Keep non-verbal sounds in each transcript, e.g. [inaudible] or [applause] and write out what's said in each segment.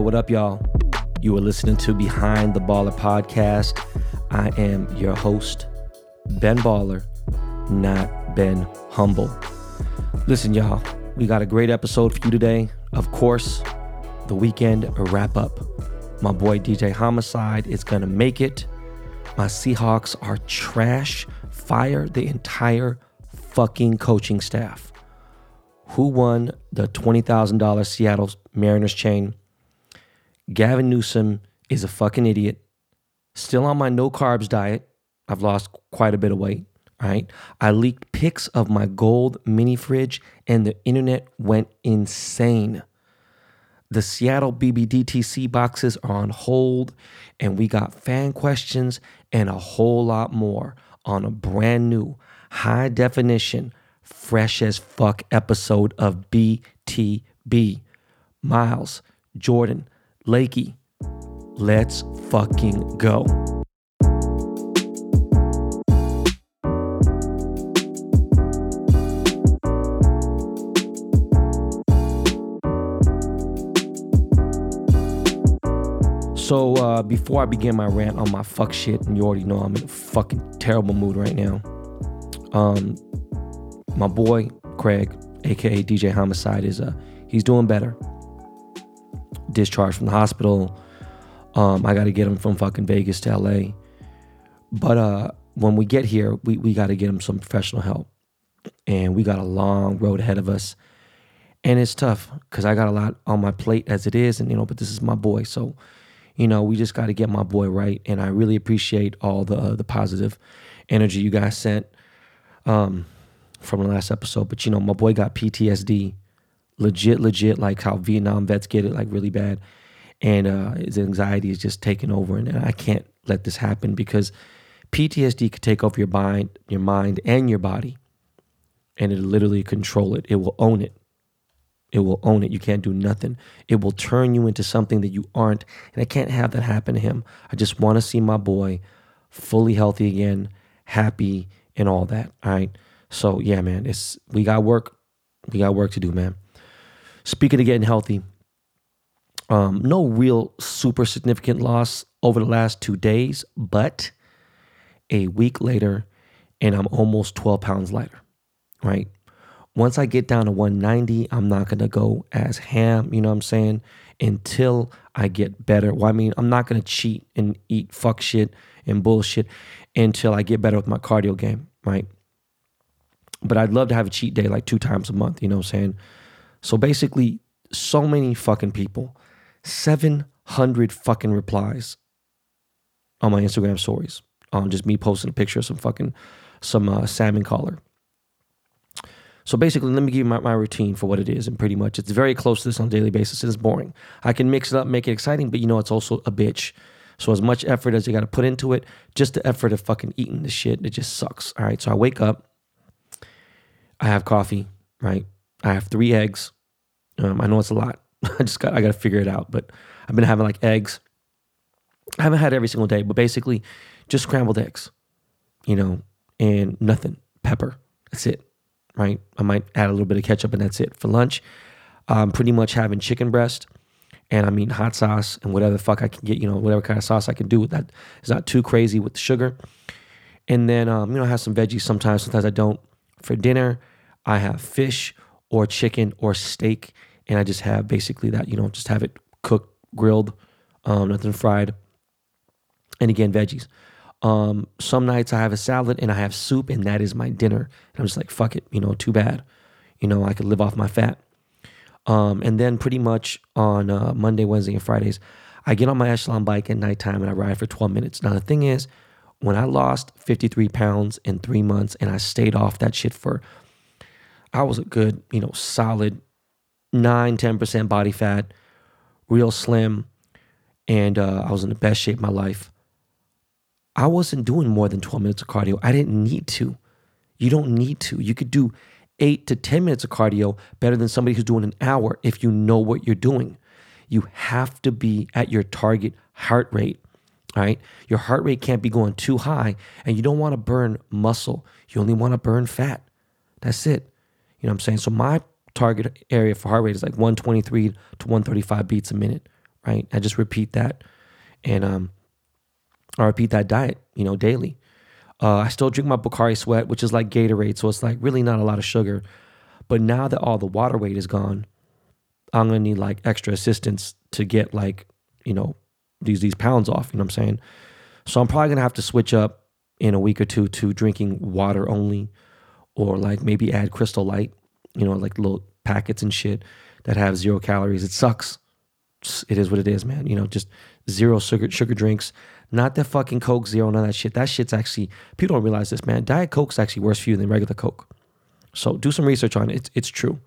What up, y'all? You are listening to Behind the Baller podcast. I am your host, Ben Baller, not Ben Humble. Listen, y'all, we got a great episode for you today. Of course, the weekend wrap up. My boy DJ Homicide is going to make it. My Seahawks are trash. Fire the entire fucking coaching staff. Who won the $20,000 Seattle Mariners chain? Gavin Newsom is a fucking idiot. Still on my no carbs diet. I've lost quite a bit of weight. Right? I leaked pics of my gold mini fridge and the internet went insane. The Seattle BBDTC boxes are on hold, and we got fan questions and a whole lot more on a brand new, high definition, fresh as fuck episode of BTB. Miles, Jordan, Lakey, let's fucking go. So uh, before I begin my rant on my fuck shit, and you already know I'm in a fucking terrible mood right now. Um, my boy Craig, aka DJ Homicide, is uh he's doing better. Discharged from the hospital. Um, I got to get him from fucking Vegas to LA. But uh, when we get here, we we got to get him some professional help, and we got a long road ahead of us. And it's tough because I got a lot on my plate as it is, and you know, but this is my boy, so you know, we just got to get my boy right. And I really appreciate all the uh, the positive energy you guys sent um, from the last episode. But you know, my boy got PTSD, legit, legit, like how Vietnam vets get it, like really bad. And uh, his anxiety is just taking over, and I can't let this happen because PTSD could take over your mind, your mind, and your body, and it literally control it. It will own it. It will own it. You can't do nothing. It will turn you into something that you aren't. And I can't have that happen to him. I just want to see my boy fully healthy again, happy, and all that. All right. So yeah, man, it's we got work. We got work to do, man. Speaking of getting healthy, um, no real super significant loss over the last two days, but a week later, and I'm almost 12 pounds lighter. Right. Once I get down to 190, I'm not to go as ham, you know what I'm saying, until I get better. Well, I mean, I'm not to cheat and eat fuck shit and bullshit until I get better with my cardio game, right? But I'd love to have a cheat day like two times a month, you know what I'm saying? So basically, so many fucking people, 700 fucking replies on my Instagram stories on just me posting a picture of some fucking, some uh, salmon collar so basically, let me give you my, my routine for what it is. And pretty much, it's very close to this on a daily basis. It's boring. I can mix it up, make it exciting, but you know, it's also a bitch. So as much effort as you got to put into it, just the effort of fucking eating the shit, it just sucks. All right. So I wake up, I have coffee, right? I have three eggs. Um, I know it's a lot. [laughs] I just got, I got to figure it out. But I've been having like eggs. I haven't had every single day, but basically just scrambled eggs, you know, and nothing, pepper. That's it right? I might add a little bit of ketchup and that's it. For lunch, I'm pretty much having chicken breast and I mean hot sauce and whatever the fuck I can get, you know, whatever kind of sauce I can do with that. It's not too crazy with the sugar. And then, um, you know, I have some veggies sometimes, sometimes I don't. For dinner, I have fish or chicken or steak. And I just have basically that, you know, just have it cooked, grilled, um, nothing fried. And again, veggies. Um, some nights I have a salad and I have soup, and that is my dinner. And I'm just like, fuck it, you know, too bad. You know, I could live off my fat. Um, and then pretty much on uh, Monday, Wednesday, and Fridays, I get on my Echelon bike at nighttime and I ride for 12 minutes. Now, the thing is, when I lost 53 pounds in three months and I stayed off that shit for, I was a good, you know, solid 9, 10% body fat, real slim, and uh, I was in the best shape of my life. I wasn't doing more than 12 minutes of cardio. I didn't need to. You don't need to. You could do eight to 10 minutes of cardio better than somebody who's doing an hour if you know what you're doing. You have to be at your target heart rate. Right. Your heart rate can't be going too high, and you don't want to burn muscle. You only want to burn fat. That's it. You know what I'm saying? So, my target area for heart rate is like 123 to 135 beats a minute, right? I just repeat that, and um, I repeat that diet, you know, daily. Uh, I still drink my Pocari Sweat, which is like Gatorade, so it's like really not a lot of sugar. But now that all the water weight is gone, I'm gonna need like extra assistance to get like you know these these pounds off. You know what I'm saying? So I'm probably gonna have to switch up in a week or two to drinking water only, or like maybe add Crystal Light. You know, like little packets and shit that have zero calories. It sucks. It is what it is, man. You know, just zero sugar sugar drinks. Not that fucking Coke Zero, none of that shit. That shit's actually people don't realize this, man. Diet Coke's actually worse for you than regular Coke. So do some research on it. It's, it's true.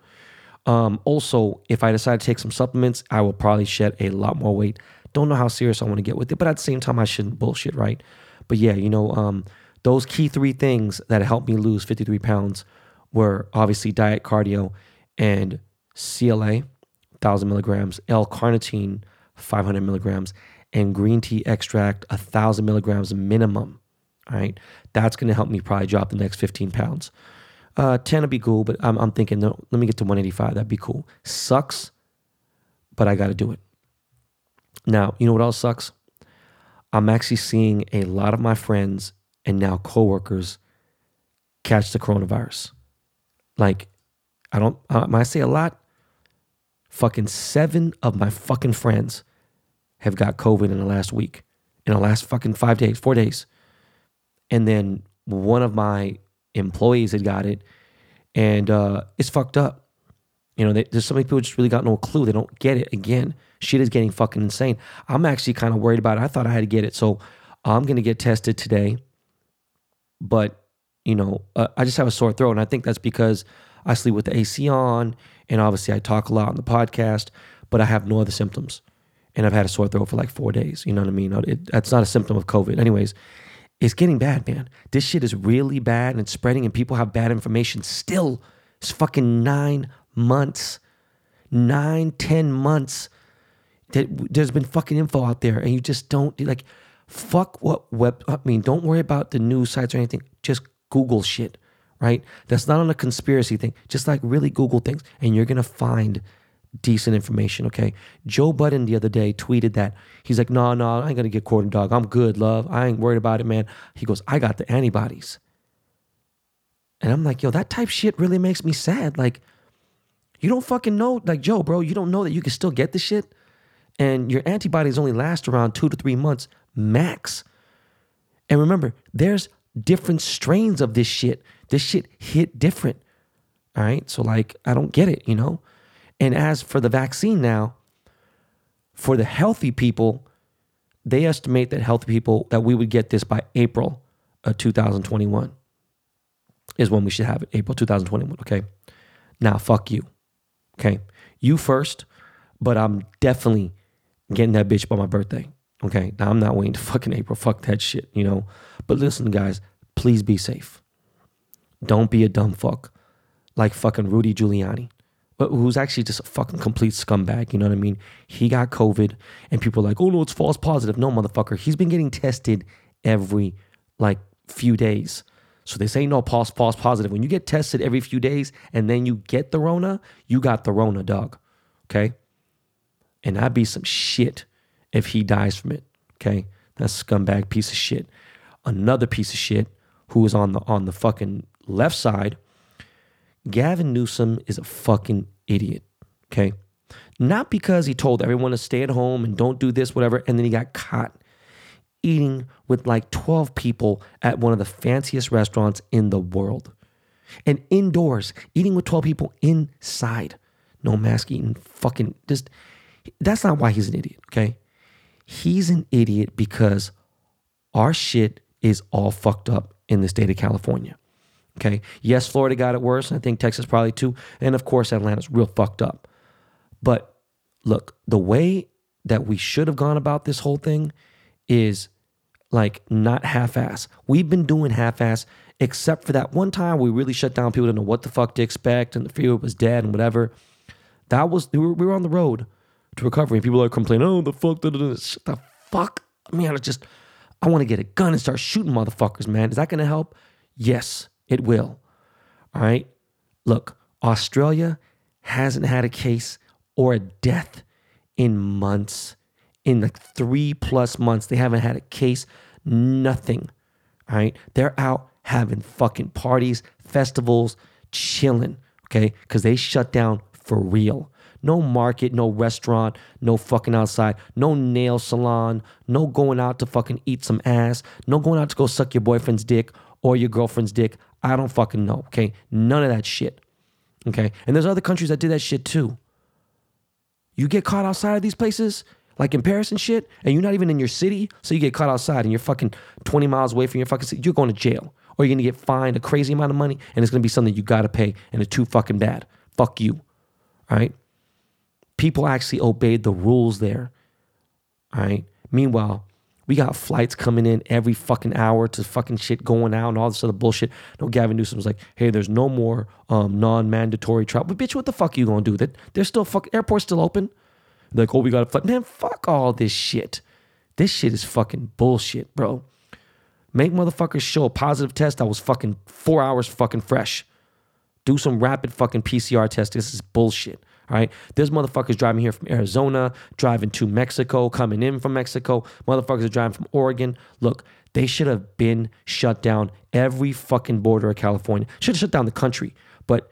Um, also, if I decide to take some supplements, I will probably shed a lot more weight. Don't know how serious I want to get with it, but at the same time, I shouldn't bullshit, right? But yeah, you know, um, those key three things that helped me lose 53 pounds were obviously diet, cardio, and CLA, 1,000 milligrams, L-carnitine, 500 milligrams, and green tea extract, 1,000 milligrams minimum. All right. That's going to help me probably drop the next 15 pounds. Uh, 10 would be cool, but I'm, I'm thinking, no, let me get to 185. That'd be cool. Sucks, but I got to do it. Now, you know what else sucks? I'm actually seeing a lot of my friends and now coworkers catch the coronavirus. Like, I don't, uh, when I say a lot, fucking seven of my fucking friends have got COVID in the last week, in the last fucking five days, four days. And then one of my employees had got it, and uh, it's fucked up. You know, they, there's so many people just really got no clue. They don't get it. Again, shit is getting fucking insane. I'm actually kind of worried about it. I thought I had to get it, so I'm gonna get tested today. But you know, uh, I just have a sore throat, and I think that's because I sleep with the AC on, and obviously I talk a lot on the podcast, but I have no other symptoms, and I've had a sore throat for like four days. You know what I mean? It, that's not a symptom of COVID, anyways it's getting bad, man. This shit is really bad and it's spreading, and people have bad information still. It's fucking nine months, nine, ten months that there's been fucking info out there, and you just don't like fuck what web. I mean, don't worry about the news sites or anything. Just Google shit, right? That's not on a conspiracy thing. Just like really Google things, and you're gonna find decent information, okay? Joe Budden the other day tweeted that. He's like, no, no, I ain't gonna get quarter dog. I'm good, love. I ain't worried about it, man. He goes, I got the antibodies. And I'm like, yo, that type shit really makes me sad. Like, you don't fucking know, like, Joe, bro, you don't know that you can still get the shit. And your antibodies only last around two to three months max. And remember, there's different strains of this shit. This shit hit different. All right. So, like, I don't get it, you know? And as for the vaccine now, for the healthy people, they estimate that healthy people that we would get this by April of 2021 is when we should have it. April 2021. Okay. Now, fuck you. Okay. You first, but I'm definitely getting that bitch by my birthday. Okay. Now, I'm not waiting to [laughs] fucking April. Fuck that shit, you know? But listen, guys, please be safe. Don't be a dumb fuck like fucking Rudy Giuliani uh, who's actually just a fucking complete scumbag. You know what I mean? He got COVID, and people are like, "Oh no, it's false positive." No, motherfucker, he's been getting tested every like few days. So they say no, false, false positive. When you get tested every few days and then you get the Rona, you got the Rona, dog. Okay, and that'd be some shit if he dies from it. Okay, that's scumbag piece of shit. Another piece of shit who is on the on the fucking left side Gavin Newsom is a fucking idiot. Okay. Not because he told everyone to stay at home and don't do this, whatever, and then he got caught eating with like 12 people at one of the fanciest restaurants in the world. And indoors, eating with 12 people inside. No mask eating, fucking just that's not why he's an idiot, okay? He's an idiot because our shit is all fucked up in the state of California. Okay. Yes, Florida got it worse. And I think Texas probably too. And of course, Atlanta's real fucked up. But look, the way that we should have gone about this whole thing is like not half ass. We've been doing half ass, except for that one time we really shut down. People didn't know what the fuck to expect and the fear was dead and whatever. That was, we were on the road to recovery and people are complaining, oh, the fuck, da, da, da. shut the fuck. I I just, I want to get a gun and start shooting motherfuckers, man. Is that going to help? Yes. It will. All right. Look, Australia hasn't had a case or a death in months in like three plus months. They haven't had a case, nothing. All right. They're out having fucking parties, festivals, chilling. Okay. Cause they shut down for real. No market, no restaurant, no fucking outside, no nail salon, no going out to fucking eat some ass, no going out to go suck your boyfriend's dick or your girlfriend's dick. I don't fucking know. Okay. None of that shit. Okay. And there's other countries that did that shit too. You get caught outside of these places, like in Paris and shit, and you're not even in your city, so you get caught outside and you're fucking 20 miles away from your fucking city, you're going to jail. Or you're gonna get fined a crazy amount of money and it's gonna be something you gotta pay and it's too fucking bad. Fuck you. All right? People actually obeyed the rules there. All right. Meanwhile, we got flights coming in every fucking hour to fucking shit going out and all this other bullshit. No, Gavin Newsom's like, hey, there's no more um, non-mandatory travel. But bitch, what the fuck are you gonna do? That they're still fucking airport's still open. Like, oh, we got a flight. Man, fuck all this shit. This shit is fucking bullshit, bro. Make motherfuckers show a positive test that was fucking four hours fucking fresh. Do some rapid fucking PCR test. This is bullshit. All right. There's motherfuckers driving here from Arizona, driving to Mexico, coming in from Mexico. Motherfuckers are driving from Oregon. Look, they should have been shut down every fucking border of California. Should have shut down the country, but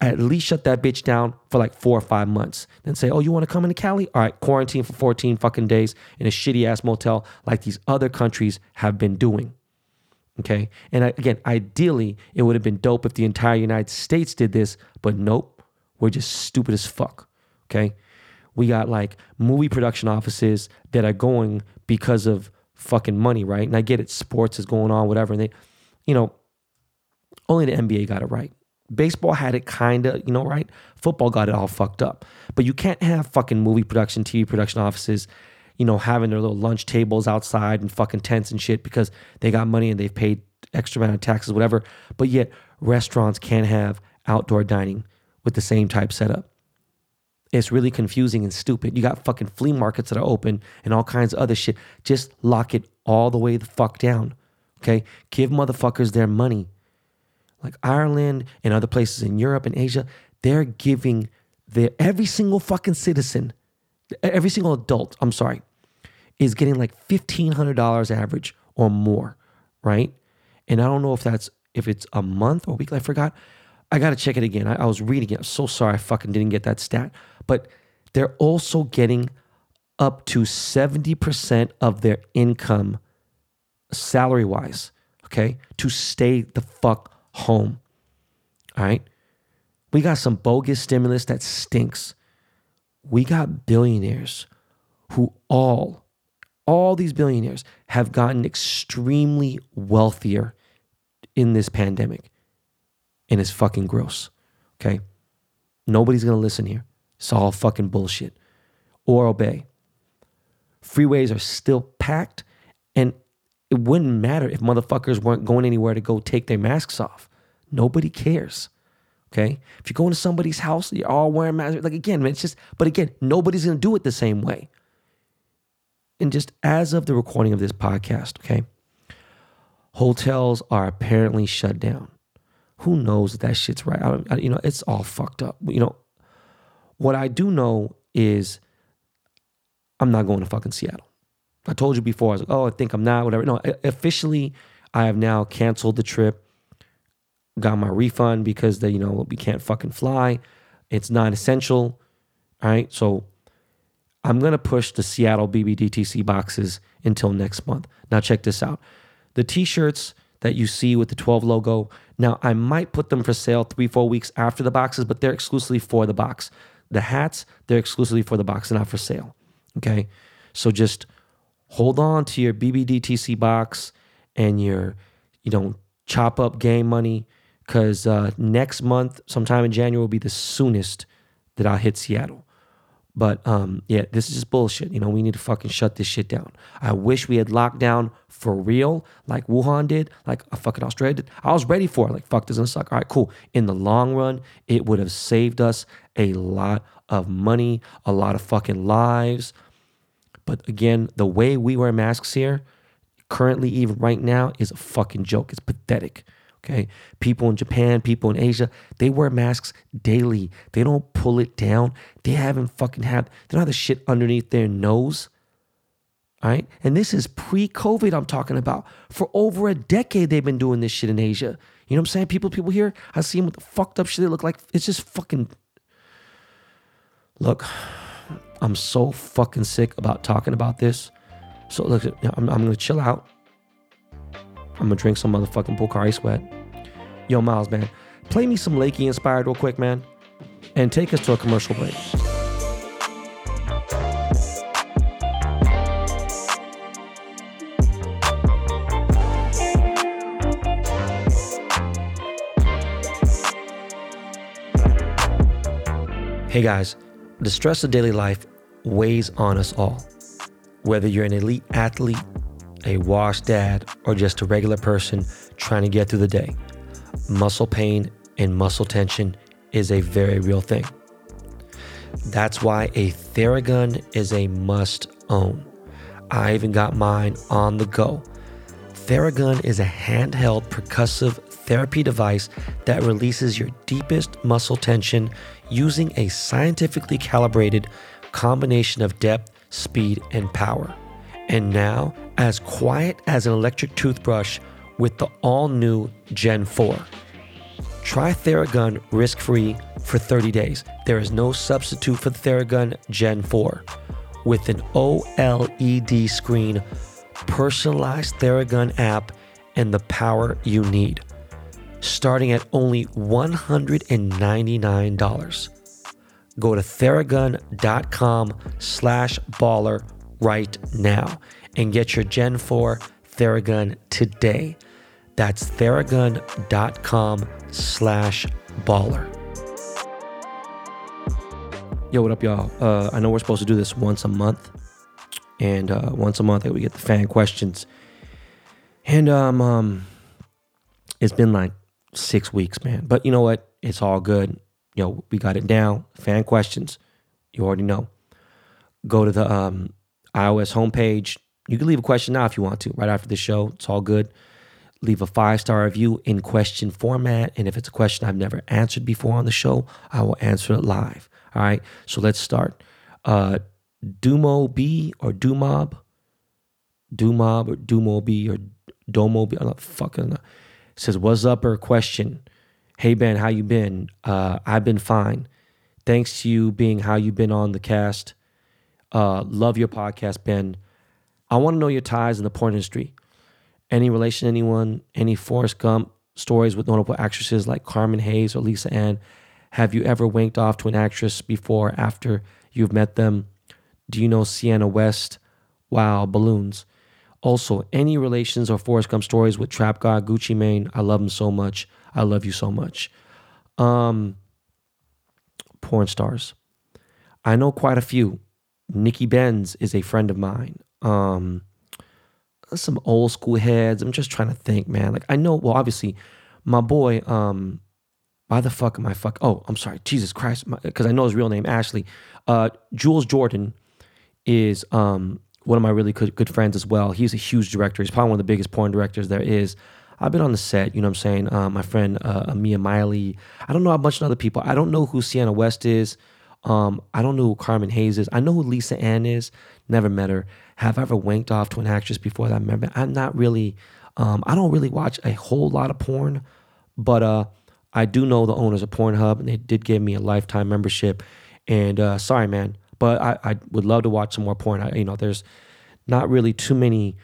at least shut that bitch down for like four or five months. Then say, oh, you want to come into Cali? All right, quarantine for 14 fucking days in a shitty ass motel like these other countries have been doing. Okay. And uh, again, ideally, it would have been dope if the entire United States did this, but nope. We're just stupid as fuck. Okay. We got like movie production offices that are going because of fucking money, right? And I get it, sports is going on, whatever. And they, you know, only the NBA got it right. Baseball had it kind of, you know, right? Football got it all fucked up. But you can't have fucking movie production, TV production offices, you know, having their little lunch tables outside and fucking tents and shit because they got money and they've paid extra amount of taxes, whatever. But yet restaurants can't have outdoor dining with the same type setup. It's really confusing and stupid. You got fucking flea markets that are open and all kinds of other shit. Just lock it all the way the fuck down. Okay? Give motherfuckers their money. Like Ireland and other places in Europe and Asia, they're giving their every single fucking citizen, every single adult, I'm sorry, is getting like $1,500 average or more, right? And I don't know if that's if it's a month or a week, I forgot. I got to check it again. I, I, was reading it. I'm so sorry I fucking didn't get that stat. But they're also getting up to 70% of their income salary wise, okay, to stay the fuck home. All right. We got some bogus stimulus that stinks. We got billionaires who all, all these billionaires have gotten extremely wealthier in this pandemic and it's fucking gross. Okay? Nobody's gonna listen here. It's all fucking bullshit. Or obey. Freeways are still packed, and it wouldn't matter if motherfuckers weren't going anywhere to go take their masks off. Nobody cares. Okay? If you're going to somebody's house, you're all wearing masks. Like again, man, it's just, but again, nobody's gonna do it the same way. And just as of the recording of this podcast, okay, hotels are apparently shut down who knows that, that shit's right? I, I, you know, it's all fucked up. You know, what I do know is I'm not going to fucking Seattle. I told you before, I was like, oh, I think I'm not, whatever. No, officially, I have now canceled the trip, got my refund because they, you know, we can't fucking fly. It's not essential. All right. So I'm going to push the Seattle BBDTC boxes until next month. Now, check this out. The t shirts that you see with the 12 logo, now, I might put them for sale three, four weeks after the boxes, but they're exclusively for the box. The hats, they're exclusively for the box, and not for sale. Okay. So just hold on to your BBDTC box and your, you know, chop up game money because uh, next month, sometime in January, will be the soonest that I'll hit Seattle. But um, yeah, this is just bullshit. You know, we need to fucking shut this shit down. I wish we had locked down for real, like Wuhan did, like a fucking Australia did. I was ready for it. Like, fuck, this is gonna suck. All right, cool. In the long run, it would have saved us a lot of money, a lot of fucking lives. But again, the way we wear masks here, currently, even right now, is a fucking joke. It's pathetic. Okay. People in Japan, people in Asia, they wear masks daily. They don't pull it down. They haven't fucking have, they don't have the shit underneath their nose. right? And this is pre-COVID I'm talking about. For over a decade they've been doing this shit in Asia. You know what I'm saying? People people here, I see them with the fucked up shit they look like. It's just fucking Look, I'm so fucking sick about talking about this. So look, I'm, I'm gonna chill out. I'm gonna drink some motherfucking Pocari Sweat. Yo, Miles, man, play me some Lakey inspired real quick, man, and take us to a commercial break. Hey guys, the stress of daily life weighs on us all. Whether you're an elite athlete, a washed dad, or just a regular person trying to get through the day, muscle pain and muscle tension is a very real thing. That's why a Theragun is a must own. I even got mine on the go. Theragun is a handheld percussive therapy device that releases your deepest muscle tension using a scientifically calibrated combination of depth, speed, and power. And now, as quiet as an electric toothbrush with the all new Gen 4. Try Theragun risk free for 30 days. There is no substitute for the Theragun Gen 4. With an OLED screen, personalized Theragun app, and the power you need starting at only $199. Go to theragun.com slash baller right now and get your Gen 4 Theragun today. That's theragun.com slash baller. Yo, what up, y'all? Uh, I know we're supposed to do this once a month. And uh, once a month, we get the fan questions. And um, um, it's been like six weeks, man. But you know what? It's all good. You know, we got it down. Fan questions, you already know. Go to the um, iOS homepage. You can leave a question now if you want to, right after the show. It's all good. Leave a five star review in question format. And if it's a question I've never answered before on the show, I will answer it live. All right. So let's start. Uh, Dumo B or Dumob, Dumob or Dumo B or Domo B. I'm not fucking says, "What's up?" or question. Hey Ben, how you been? Uh, I've been fine. Thanks to you being how you've been on the cast. Uh, love your podcast, Ben. I want to know your ties in the porn industry. Any relation to anyone? Any Forrest Gump stories with notable actresses like Carmen Hayes or Lisa Ann? Have you ever winked off to an actress before after you've met them? Do you know Sienna West? Wow, balloons. Also, any relations or Forrest Gump stories with Trap God, Gucci Mane, I love him so much. I love you so much. Um, porn stars. I know quite a few. Nikki Benz is a friend of mine. Um, some old school heads. I'm just trying to think, man. Like I know, well, obviously, my boy, um, why the fuck am I fuck? Oh, I'm sorry, Jesus Christ, because I know his real name, Ashley. Uh, Jules Jordan is um one of my really good, good friends as well. He's a huge director. He's probably one of the biggest porn directors there is. I've been on the set, you know what I'm saying? Uh, my friend uh, Mia Miley. I don't know a bunch of other people. I don't know who Sienna West is. Um, I don't know who Carmen Hayes is. I know who Lisa Ann is. Never met her. Have I ever winked off to an actress before that? I remember. I'm not really. Um, I don't really watch a whole lot of porn, but uh, I do know the owners of Pornhub, and they did give me a lifetime membership. And uh, sorry, man, but I, I would love to watch some more porn. I, you know, there's not really too many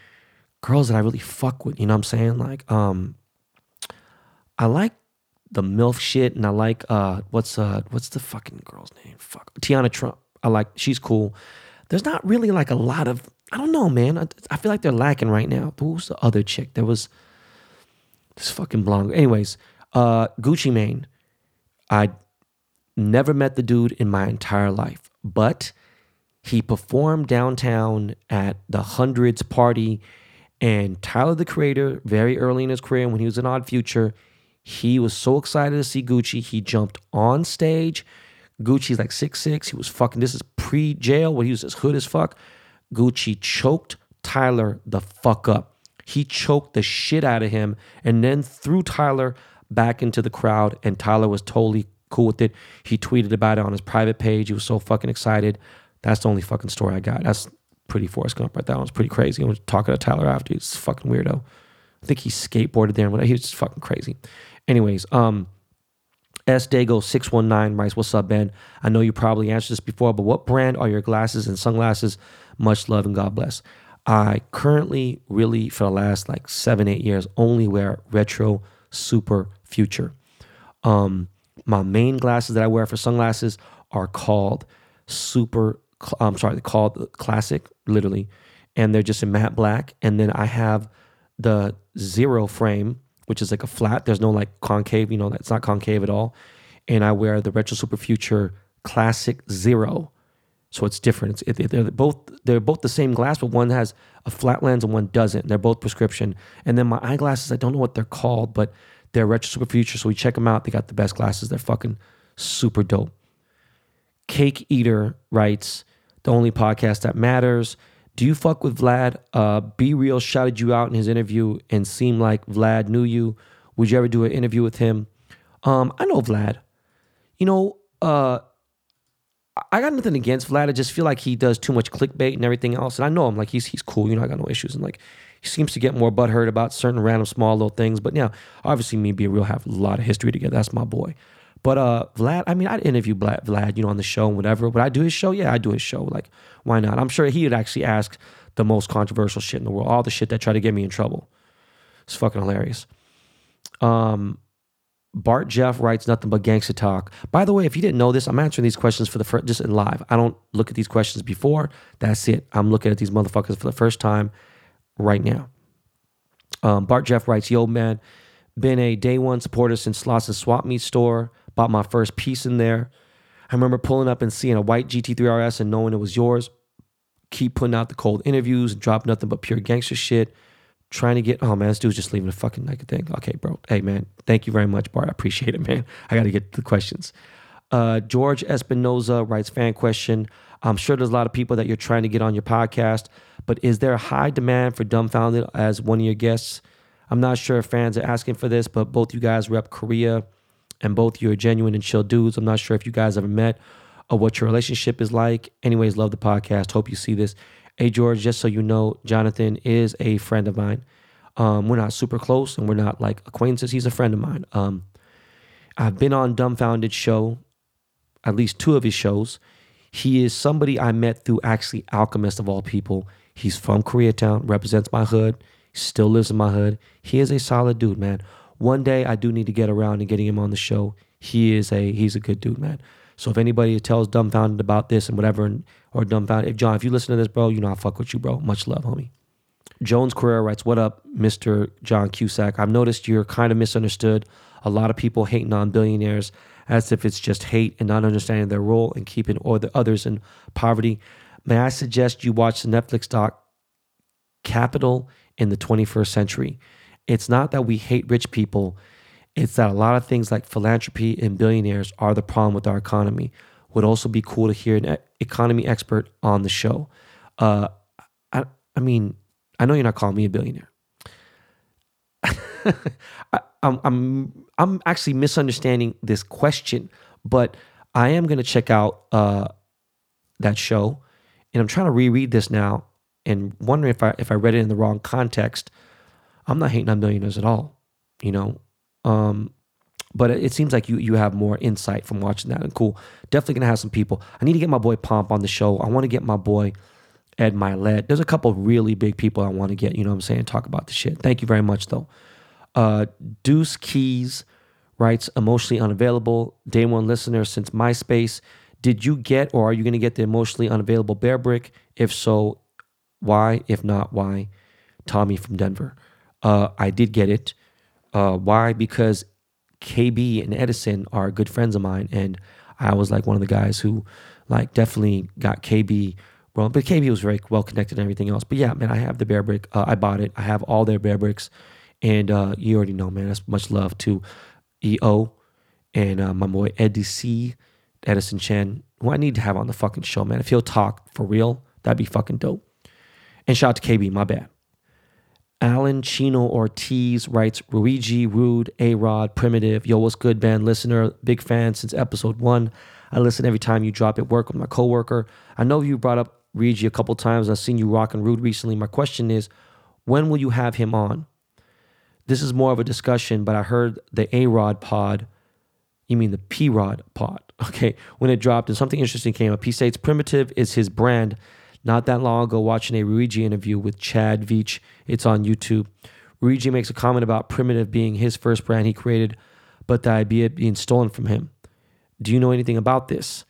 girls that I really fuck with. You know what I'm saying? Like, um, I like the MILF shit, and I like uh, what's uh, what's the fucking girl's name? Fuck, Tiana Trump. I like she's cool. There's not really like a lot of I don't know, man. I, I feel like they're lacking right now. Who's the other chick? There was this fucking blonde. Anyways, uh, Gucci Mane. I never met the dude in my entire life. But he performed downtown at the Hundreds party. And Tyler, the creator, very early in his career, when he was in Odd Future, he was so excited to see Gucci. He jumped on stage. Gucci's like six six. He was fucking, this is pre jail when he was as hood as fuck. Gucci choked Tyler the fuck up. He choked the shit out of him and then threw Tyler back into the crowd. And Tyler was totally cool with it. He tweeted about it on his private page. He was so fucking excited. That's the only fucking story I got. That's pretty Forrest Gump right? That one was pretty crazy. I was talking to Tyler after. He's fucking weirdo. I think he skateboarded there and. He was just fucking crazy. Anyways, um, S Dago six one nine writes, "What's up, Ben? I know you probably answered this before, but what brand are your glasses and sunglasses? Much love and God bless." I currently, really, for the last like seven eight years, only wear retro super future. Um, my main glasses that I wear for sunglasses are called super. I'm sorry, they're called classic, literally, and they're just in matte black. And then I have the zero frame, which is like a flat. There's no like concave, you know, it's not concave at all. And I wear the Retro Super Future Classic Zero. So it's different. It's, it, they're both they're both the same glass, but one has a flat lens and one doesn't. They're both prescription. And then my eyeglasses, I don't know what they're called, but they're Retro Super Future. So we check them out. They got the best glasses. They're fucking super dope. Cake Eater writes, the only podcast that matters. Do you fuck with Vlad? Uh, B-Real shouted you out in his interview and seemed like Vlad knew you. Would you ever do an interview with him? Um, I know Vlad. You know, uh, I got nothing against Vlad. I just feel like he does too much clickbait and everything else. And I know him, like he's he's cool. You know, I got no issues. And like he seems to get more butthurt about certain random small little things. But yeah, obviously me and B-Real have a lot of history together. That's my boy. But uh, Vlad, I mean, I'd interview Vlad, Vlad, you know, on the show and whatever. Would I do his show? Yeah, I do his show. Like, why not? I'm sure he would actually ask the most controversial shit in the world, all the shit that try to get me in trouble. It's fucking hilarious. Um, Bart Jeff writes nothing but gangster talk. By the way, if you didn't know this, I'm answering these questions for the first, just in live. I don't look at these questions before. That's it. I'm looking at these motherfuckers for the first time right now. Um, Bart Jeff writes, "Yo, man, been a day one supporter since Slauson's Swap Meet store. Bought my first piece in there. I remember pulling up and seeing a white GT3 RS and knowing it was yours. Keep putting out the cold interviews, and drop nothing but pure gangster shit. Trying to get, oh man, this dude's just leaving a fucking a thing. Okay, bro. Hey man, thank you very much, Bart. I appreciate it, [laughs] man. I got to get to the questions. Uh, George Espinoza writes fan question. I'm sure there's a lot of people that you're trying to get on your podcast, but is there a high demand for Dumbfoundead as one of your guests? I'm not sure if fans are asking for this, but both you guys rep Korea and both you are genuine and chill dudes. I'm not sure if you guys ever met or what your relationship is like. Anyways, love the podcast. Hope you see this. Hey, George, just so you know, Jonathan is a friend of mine. Um, we're not super close and we're not like acquaintances. He's a friend of mine. Um, I've been on Dumbfoundead show, at least two of his shows. He is somebody I met through actually Alchemist of all people. He's from Koreatown, represents my hood, still lives in my hood. He is a solid dude, man. One day I do need to get around and getting him on the show. He is a he's a good dude, man. So if anybody tells Dumbfoundead about this and whatever, and, or Dumbfoundead, if John, if you listen to this, bro, you know I fuck with you, bro. Much love, homie. Jones Carrera writes, "What up, Mister John Cusack? I've noticed you're kind of misunderstood. A lot of people hating on billionaires as if it's just hate and not understanding their role in keeping or the others in poverty. May I suggest you watch the Netflix doc Capital in the 21st Century? It's not that we hate rich people, it's that a lot of things like philanthropy and billionaires are the problem with our economy. Would also be cool to hear an economy expert on the show. Uh, I, I mean, I know you're not calling me a billionaire. [laughs] I, I'm, I'm, I'm actually misunderstanding this question, but I am going to check out uh, that show, and I'm trying to reread this now and wondering if I if I read it in the wrong context. I'm not hating on millionaires at all, you know. Um, but it, seems like you you have more insight from watching that. And cool, definitely gonna have some people. I need to get my boy Pomp on the show. I want to get my boy Ed Mylett. There's a couple really big people I want to get. You know what I'm saying? Talk about the shit. Thank you very much though. Uh, Deuce Keys writes emotionally unavailable. Day one listener since MySpace. Did you get or are you to get the emotionally unavailable Bearbrick? If so, why? If not, why? Tommy from Denver. Uh, I did get it. Uh, why? Because KB and Edison are good friends of mine, and I was like one of the guys who, like, definitely got KB wrong. But KB was very well connected and everything else. But yeah, man, I have the Bearbrick. Uh, I bought it. I have all their Bearbricks, and uh, you already know, man. That's much love to EO and uh, my boy Eddie C, Edison Chen, who I need to have on the fucking show, man. If he'll talk for real, that'd be fucking dope. And shout out to KB, my bad. Alan Chino Ortiz writes Rhuigi, Rhude, A Rod, Primitive. Yo, what's good, band listener? Big fan since episode one. I listen every time you drop it. Work with my coworker. I know you brought up Reggie a couple times. I've seen you rocking Rhude recently. My question is, when will you have him on? This is more of a discussion, but I heard the A Rod pod. You mean the P Rod pod? [laughs] Okay, when it dropped and something interesting came up. He states Primitive is his brand. Not that long ago, watching a Rhuigi interview with Chad Veach. It's on YouTube. Rhuigi makes a comment about Primitive being his first brand he created, but the idea being stolen from him. Do you know anything about this?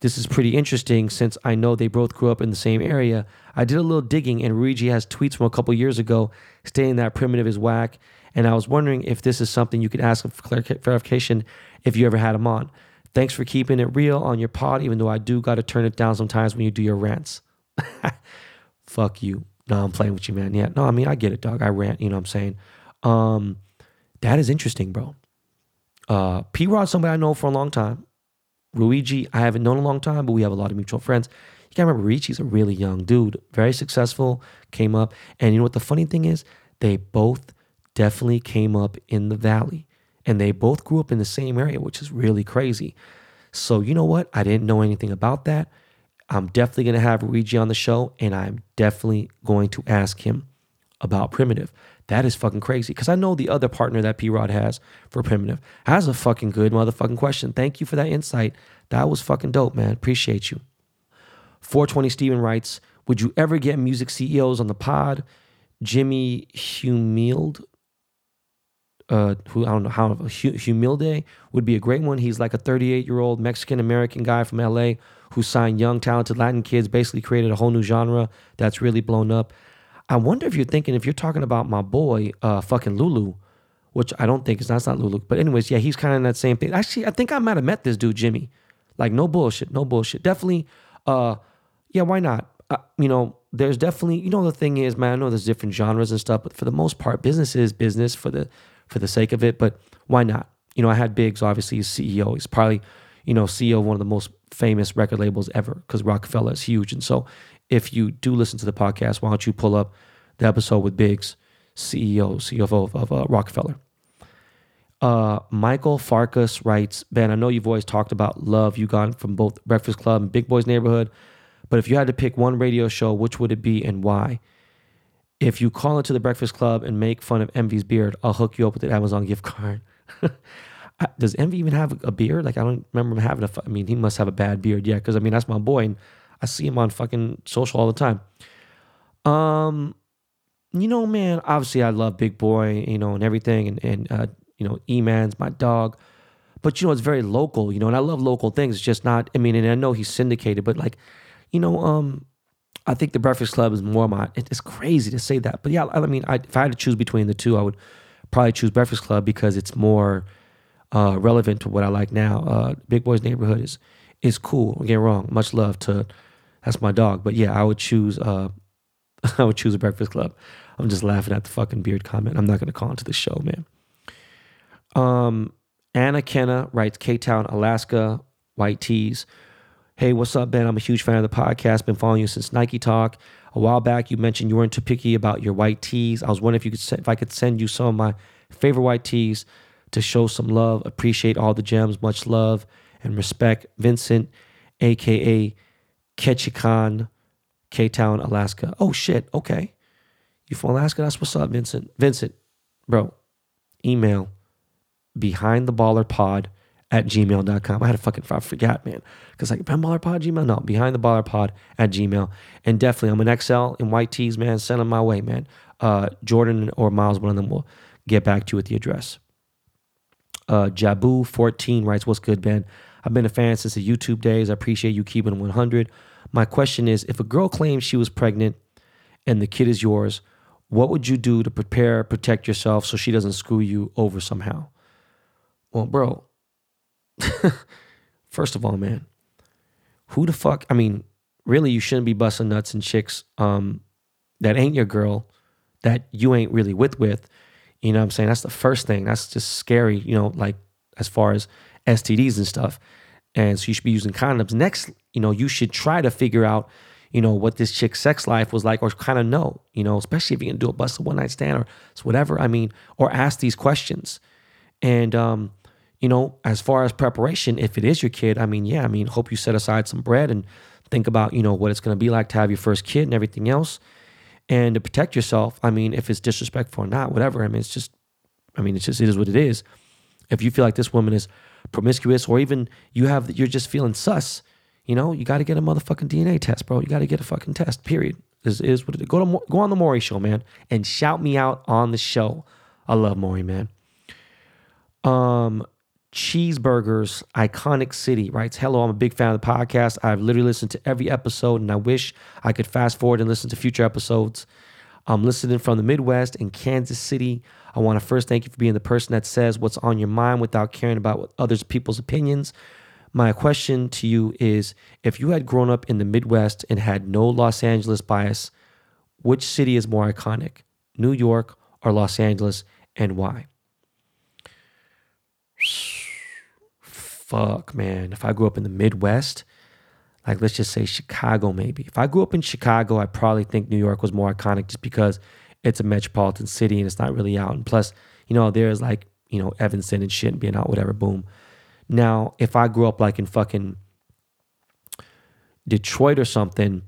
This is pretty interesting since I know they both grew up in the same area. I did a little digging, and Rhuigi has tweets from a couple years ago stating that Primitive is whack. And I was wondering if this is something you could ask for clarification if you ever had him on. Thanks for keeping it real on your pod, even though I do got to turn it down sometimes when you do your rants. [laughs] Fuck you. No, I'm playing with you, man. Yeah. No, I mean, I get it, dog. I rant, you know what I'm saying? Um, that is interesting, bro. Uh, P Rod, somebody I know for a long time. Rhuigi, I haven't known a long time, but we have a lot of mutual friends. You gotta remember, Rhuigi's a really young dude, very successful, came up. And you know what the funny thing is? They both definitely came up in the valley and they both grew up in the same area, which is really crazy. So, you know what? I didn't know anything about that. I'm definitely going to have Rhuigi on the show and I'm definitely going to ask him about Primitive. That is fucking crazy because I know the other partner that P Rod has for Primitive has a fucking good motherfucking question. Thank you for that insight. That was fucking dope, man. Appreciate you. 420 Steven writes Would you ever get music CEOs on the pod? Jimmy Humilde uh, who I don't know how Humilde would be a great one. He's like a 38 year old Mexican American guy from LA who signed young, talented Latin kids, basically created a whole new genre that's really blown up. I wonder if you're thinking, if you're talking about my boy, uh, fucking Lulu, which I don't think is that's not Lulu, but anyways, yeah, he's kind of in that same thing. Actually, I think I might have met this dude, Jimmy. Like, no bullshit, no bullshit. Definitely, uh, yeah, why not? Uh, you know, there's definitely, you know, the thing is, man, I know there's different genres and stuff, but for the most part, business is business for the for the sake of it, but why not? You know, I had Biggs, obviously, he's CEO. He's probably, you know, CEO of one of the most famous record labels ever because Roc-A-Fella is huge. And so if you do listen to the podcast, why don't you pull up the episode with Biggs, CEO, CFO of, of uh, Roc-A-Fella. Uh, Michael Farkas writes, Ben, I know you've always talked about love you got from both Breakfast Club and Big Boys Neighborhood, but if you had to pick one radio show, which would it be and why? If you call into the Breakfast Club and make fun of Envy's beard, I'll hook you up with an Amazon gift card. [laughs] Does Envy even have a beard? Like I don't remember him having a. I mean, he must have a bad beard, yeah. Because I mean, that's my boy, and I see him on fucking social all the time. Um, you know, man. Obviously, I love Big Boy, you know, and everything, and and uh, you know, E-Man's my dog. But you know, it's very local, you know, and I love local things. It's just not. I mean, and I know he's syndicated, but like, you know, um, I think the Breakfast Club is more my. It's crazy to say that, but yeah, I mean, I, if I had to choose between the two, I would probably choose Breakfast Club because it's more uh, relevant to what I like now. Uh, Big Boys Neighborhood is is cool. Don't get wrong. Much love to that's my dog, but yeah, I would choose. Uh, [laughs] I would choose a Breakfast Club. I'm just laughing at the fucking beard comment. I'm not gonna call into the show, man. Um, Anna Kenna writes K Town, Alaska, white tees. Hey, what's up, Ben? I'm a huge fan of the podcast. Been following you since Nike Talk. A while back, you mentioned you weren't too picky about your white tees. I was wondering if you could if I could send you some of my favorite white tees to show some love. Appreciate all the gems. Much love and respect. Vincent, aka Ketchikan, K Town, Alaska. Oh shit. Okay. You from Alaska? That's what's up, Vincent. Vincent, bro, email behind the baller pod at gmail.com. I had a fucking, I forgot, man. Because like, Ben Baller Pod, Gmail? No, behind the baller pod at Gmail. And definitely, I'm an XL in white tees, man. Send them my way, man. Uh, Jordan or Miles, one of them will get back to you with the address. Uh, Jabu14 writes, What's good, Ben? I've been a fan since the YouTube days. I appreciate you keeping 100. My question is if a girl claims she was pregnant and the kid is yours, what would you do to prepare, protect yourself so she doesn't screw you over somehow? Well, bro, [laughs] First of all, man, who the fuck? I mean, really, you shouldn't be busting nuts and chicks um, that ain't your girl, that you ain't really with with. You know what I'm saying? That's the first thing. That's just scary, you know, like as far as STDs and stuff. And so you should be using condoms. Next, you know, you should try to figure out, you know, what this chick's sex life was like, or kind of know, you know, especially if you're gonna do a busted one night stand or whatever. I mean, or ask these questions. And um, you know, as far as preparation, if it is your kid, I mean, yeah, I mean, hope you set aside some bread and think about, you know, what it's going to be like to have your first kid and everything else. And to protect yourself, I mean, if it's disrespectful or not, whatever. I mean, it's just, I mean, it's just, it is what it is. If you feel like this woman is promiscuous or even you have, you're just feeling sus, you know, you got to get a motherfucking DNA test, bro. You got to get a fucking test, period. Is is what it is. Go to go on the Maury show, man, and shout me out on the show. I love Maury, man. Um, cheeseburgers, iconic city writes, "Hello, I'm a big fan of the podcast. I've literally listened to every episode, and I wish I could fast forward and listen to future episodes. I'm listening from the Midwest in Kansas City. I want to first thank you for being the person that says what's on your mind without caring about others people's opinions." My question to you is if you had grown up in the Midwest and had no Los Angeles bias, which city is more iconic, New York or Los Angeles, and why? Fuck, man. If I grew up in the Midwest, like let's just say Chicago, maybe. If I grew up in Chicago, I probably think New York was more iconic just because it's a metropolitan city and it's not really out. And plus, you know, there's like, you know, Evanston and shit being out, whatever, boom. Now, if I grew up like in fucking Detroit or something,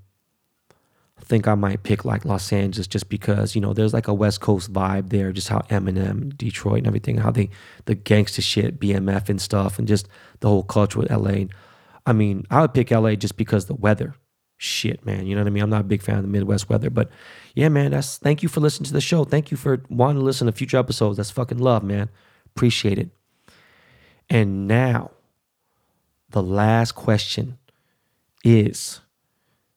think I might pick like Los Angeles just because, you know, there's like a West Coast vibe there, just how Eminem, Detroit and everything, how they, the gangster shit, BMF and stuff, and just the whole culture with LA. I mean, I would pick LA just because the weather. Shit, man. You know what I mean? I'm not a big fan of the Midwest weather, but yeah, man, that's thank you for listening to the show. Thank you for wanting to listen to future episodes. That's fucking love, man. Appreciate it. And now, the last question is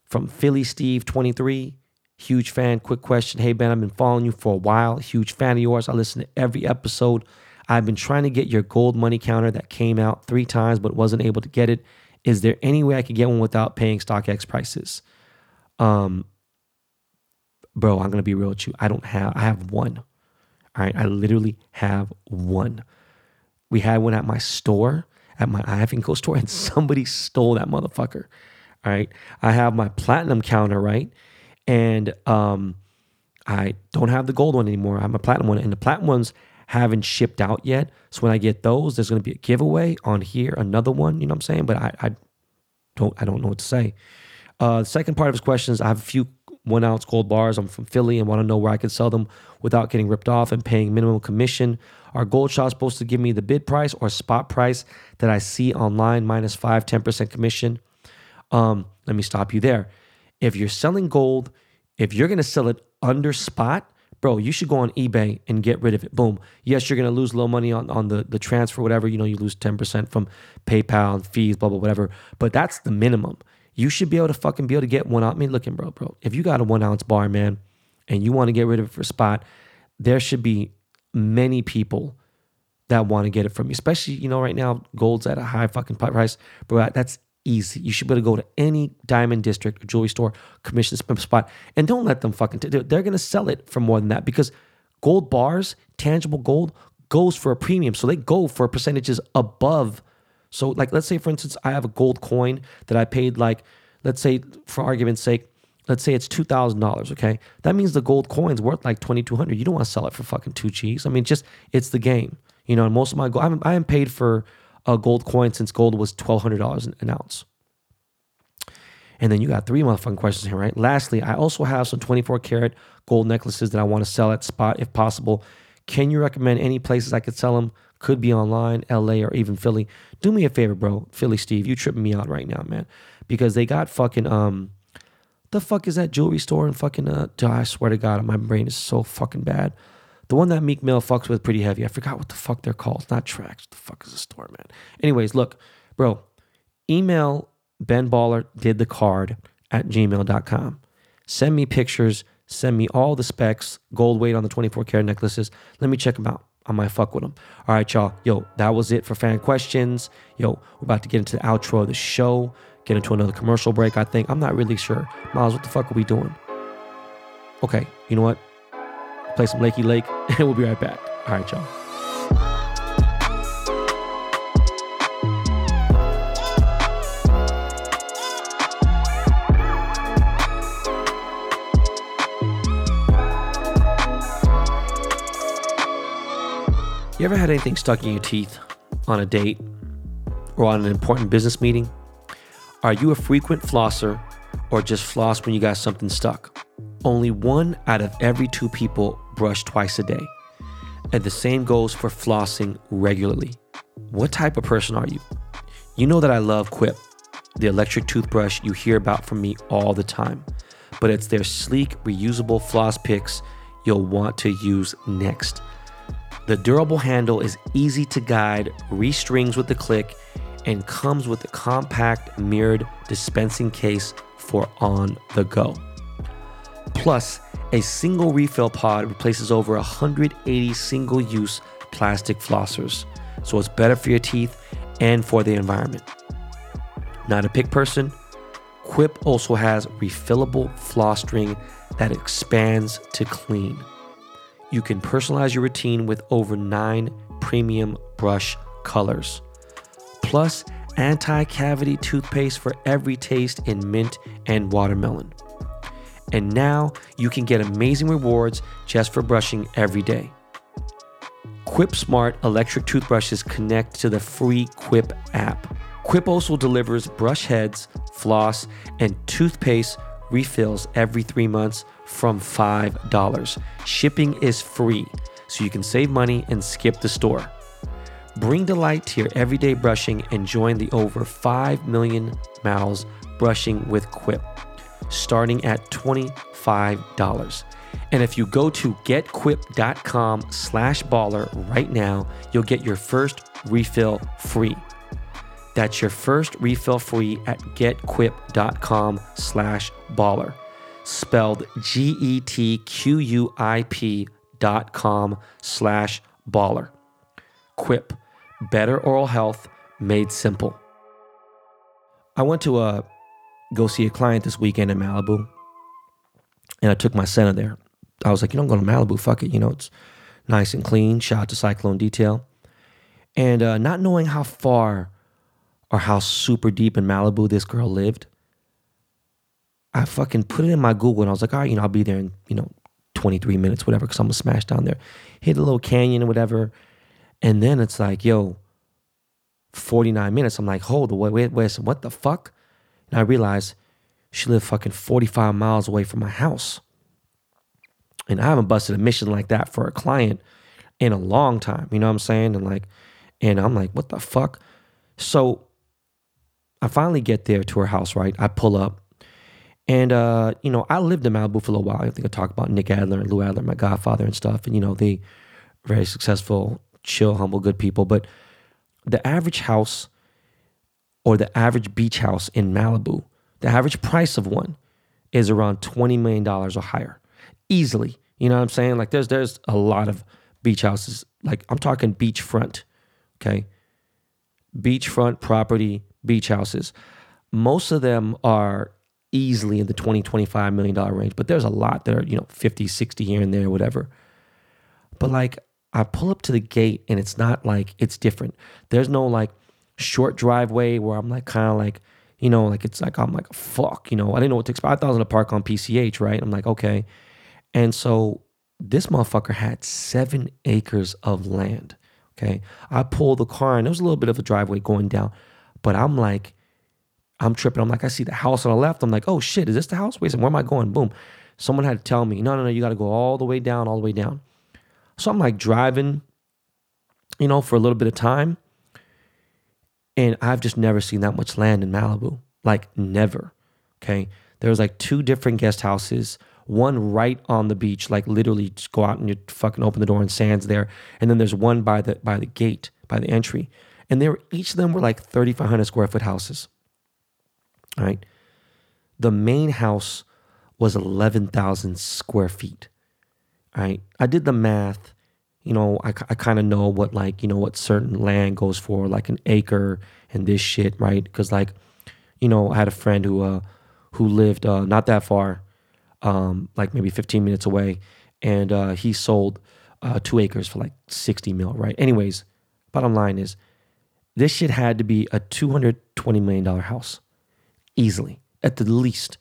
from Philly Steve 23. Huge fan. Quick question. Hey, Ben, I've been following you for a while. Huge fan of yours. I listen to every episode. I've been trying to get your gold money counter that came out three times but wasn't able to get it. Is there any way I could get one without paying StockX prices? Um, bro, I'm gonna be real with you. I don't have. I have one. All right, I literally have one. We had one at my store, at my IF & Co. store, and [laughs] somebody stole that motherfucker. Right. I have my platinum counter, right? And um, I don't have the gold one anymore. I have my platinum one, and the platinum ones haven't shipped out yet. So when I get those, there's gonna be a giveaway on here, another one, you know what I'm saying? But I, I don't I don't know what to say. Uh, the second part of his question is I have a few one ounce gold bars. I'm from Philly and want to know where I can sell them without getting ripped off and paying minimum commission. Are gold shops supposed to give me the bid price or spot price that I see online minus 5, 10% commission? Um, let me stop you there. If you're selling gold, if you're going to sell it under spot, bro, you should go on eBay and get rid of it. Boom. Yes, you're going to lose little money on, on the, the transfer, whatever. You know, you lose 10% from PayPal and fees, blah, blah, whatever. But that's the minimum. You should be able to fucking be able to get one out. I mean, looking, bro, bro. If you got a one ounce bar, man, and you want to get rid of it for spot, there should be many people that want to get it from you. Especially, you know, right now, gold's at a high fucking price. Bro, that's easy. You should be able to go to any diamond district or jewelry store, commission spot, and don't let them fucking, t- they're to sell it for more than that because gold bars, tangible gold, goes for a premium. So they go for percentages above so, like, let's say, for instance, I have a gold coin that I paid, like, let's say, for argument's sake, let's say it's two thousand dollars. Okay, that means the gold coin's worth like twenty two hundred. You don't want to sell it for fucking two cheese. I mean, just it's the game, you know. And most of my gold, I'm, I am paid for a gold coin since gold was twelve hundred dollars an ounce. And then you got three motherfucking questions here, right? Lastly, I also have some 24 karat gold necklaces that I want to sell at spot if possible. Can you recommend any places I could sell them? Could be online, LA, or even Philly. Do me a favor, bro. Philly Steve, you tripping me out right now, man. Because they got fucking um the fuck is that jewelry store in fucking uh I swear to God, my brain is so fucking bad. The one that Meek Mill fucks with pretty heavy. I forgot what the fuck they're called. It's not tracks. What the fuck is the store, man? Anyways, look, bro, email Ben Baller did the card at gmail.com. Send me pictures, send me all the specs, gold weight on the 24 karat necklaces. Let me check them out. I might fuck with them. All right, y'all. Yo, that was it for fan questions. Yo, we're about to get into the outro of the show, get into another commercial break, I think. I'm not really sure. Miles, what the fuck are we doing? Okay, you know what? Play some Lakey Lake, [laughs] and we'll be right back. All right, y'all. You ever had anything stuck in your teeth on a date or on an important business meeting? Are you a frequent flosser or just floss when you got something stuck? Only one out of every two people brush twice a day. And the same goes for flossing regularly. What type of person are you? You know that I love Quip, the electric toothbrush you hear about from me all the time, but it's their sleek, reusable floss picks you'll want to use next. The durable handle is easy to guide, restrings with a click, and comes with a compact mirrored dispensing case for on the go. Plus, a single refill pod replaces over 180 single use plastic flossers, so it's better for your teeth and for the environment. Not a pick person? Quip also has refillable floss string that expands to clean. You can personalize your routine with over nine premium brush colors. Plus, anti cavity toothpaste for every taste in mint and watermelon. And now you can get amazing rewards just for brushing every day. Quip Smart electric toothbrushes connect to the free Quip app. Quip also delivers brush heads, floss, and toothpaste refills every three months from $5. Shipping is free, so you can save money and skip the store. Bring delight to your everyday brushing and join the over 5 million mouths brushing with Quip, starting at $25. And if you go to getquip.com slash baller right now, you'll get your first refill free. That's your first refill free at getquip.com slash baller. Spelled G E T Q U I P dot com slash baller. Quip, better oral health made simple. I went to uh, go see a client this weekend in Malibu, and I took my center there. I was like, you I'm going to Malibu. Fuck it. You know, it's nice and clean. Shout out to Cyclone Detail. And uh, not knowing how far or how super deep in Malibu this girl lived, I fucking put it in my Google and I was like, all right, you know, I'll be there in, you know, 23 minutes, whatever, because I'm gonna smash down there. Hit a little canyon or whatever. And then it's like, yo, 49 minutes. I'm like, hold wait, wait, wait, what the fuck? And I realized she lived fucking 45 miles away from my house. And I haven't busted a mission like that for a client in a long time. You know what I'm saying? And like, and I'm like, what the fuck? So I finally get there to her house, right? I pull up. And uh, you know, I lived in Malibu for a while. I think I talked about Nick Adler and Lou Adler, my godfather and stuff. And you know, they very successful, chill, humble, good people. But the average house or the average beach house in Malibu, the average price of one is around $20 million or higher easily. You know what I'm saying? Like there's there's a lot of beach houses. Like I'm talking beachfront, okay? Beachfront property, beach houses. Most of them are easily in the 20 25 million dollar range, but there's a lot that are, you know, 50, 60 here and there whatever. But like I pull up to the gate and it's not like it's different. There's no like short driveway where I'm like kind of like you know, like it's like I'm like fuck, you know, I didn't know what to expect. I thought I was gonna park on PCH, right? I'm like, okay. And so this motherfucker had seven acres of land. Okay. I pulled the car and there was a little bit of a driveway going down, but I'm like, I'm tripping. I'm like, I see the house on the left. I'm like, oh shit, is this the house? Wait a where am I going? Boom. Someone had to tell me, no, no, no, you got to go all the way down, all the way down. So I'm like driving, you know, for a little bit of time. And I've just never seen that much land in Malibu. Like, never. Okay. There was like two different guest houses one right on the beach, like literally just go out and you fucking open the door and sand's there. And then there's one by the by the gate, by the entry. And they were each of them were like 3,500 square foot houses. All right. The main house was 11,000 square feet. All right. I did the math. You know, I, I kind of know what like, you know, what certain land goes for, like an acre and this shit, right? Because like, you know, I had a friend who uh who lived uh not that far um, like maybe 15 minutes away, and uh, he sold uh, two acres for like 60 mil, right? Anyways, bottom line is this shit had to be a $220 million house easily, at the least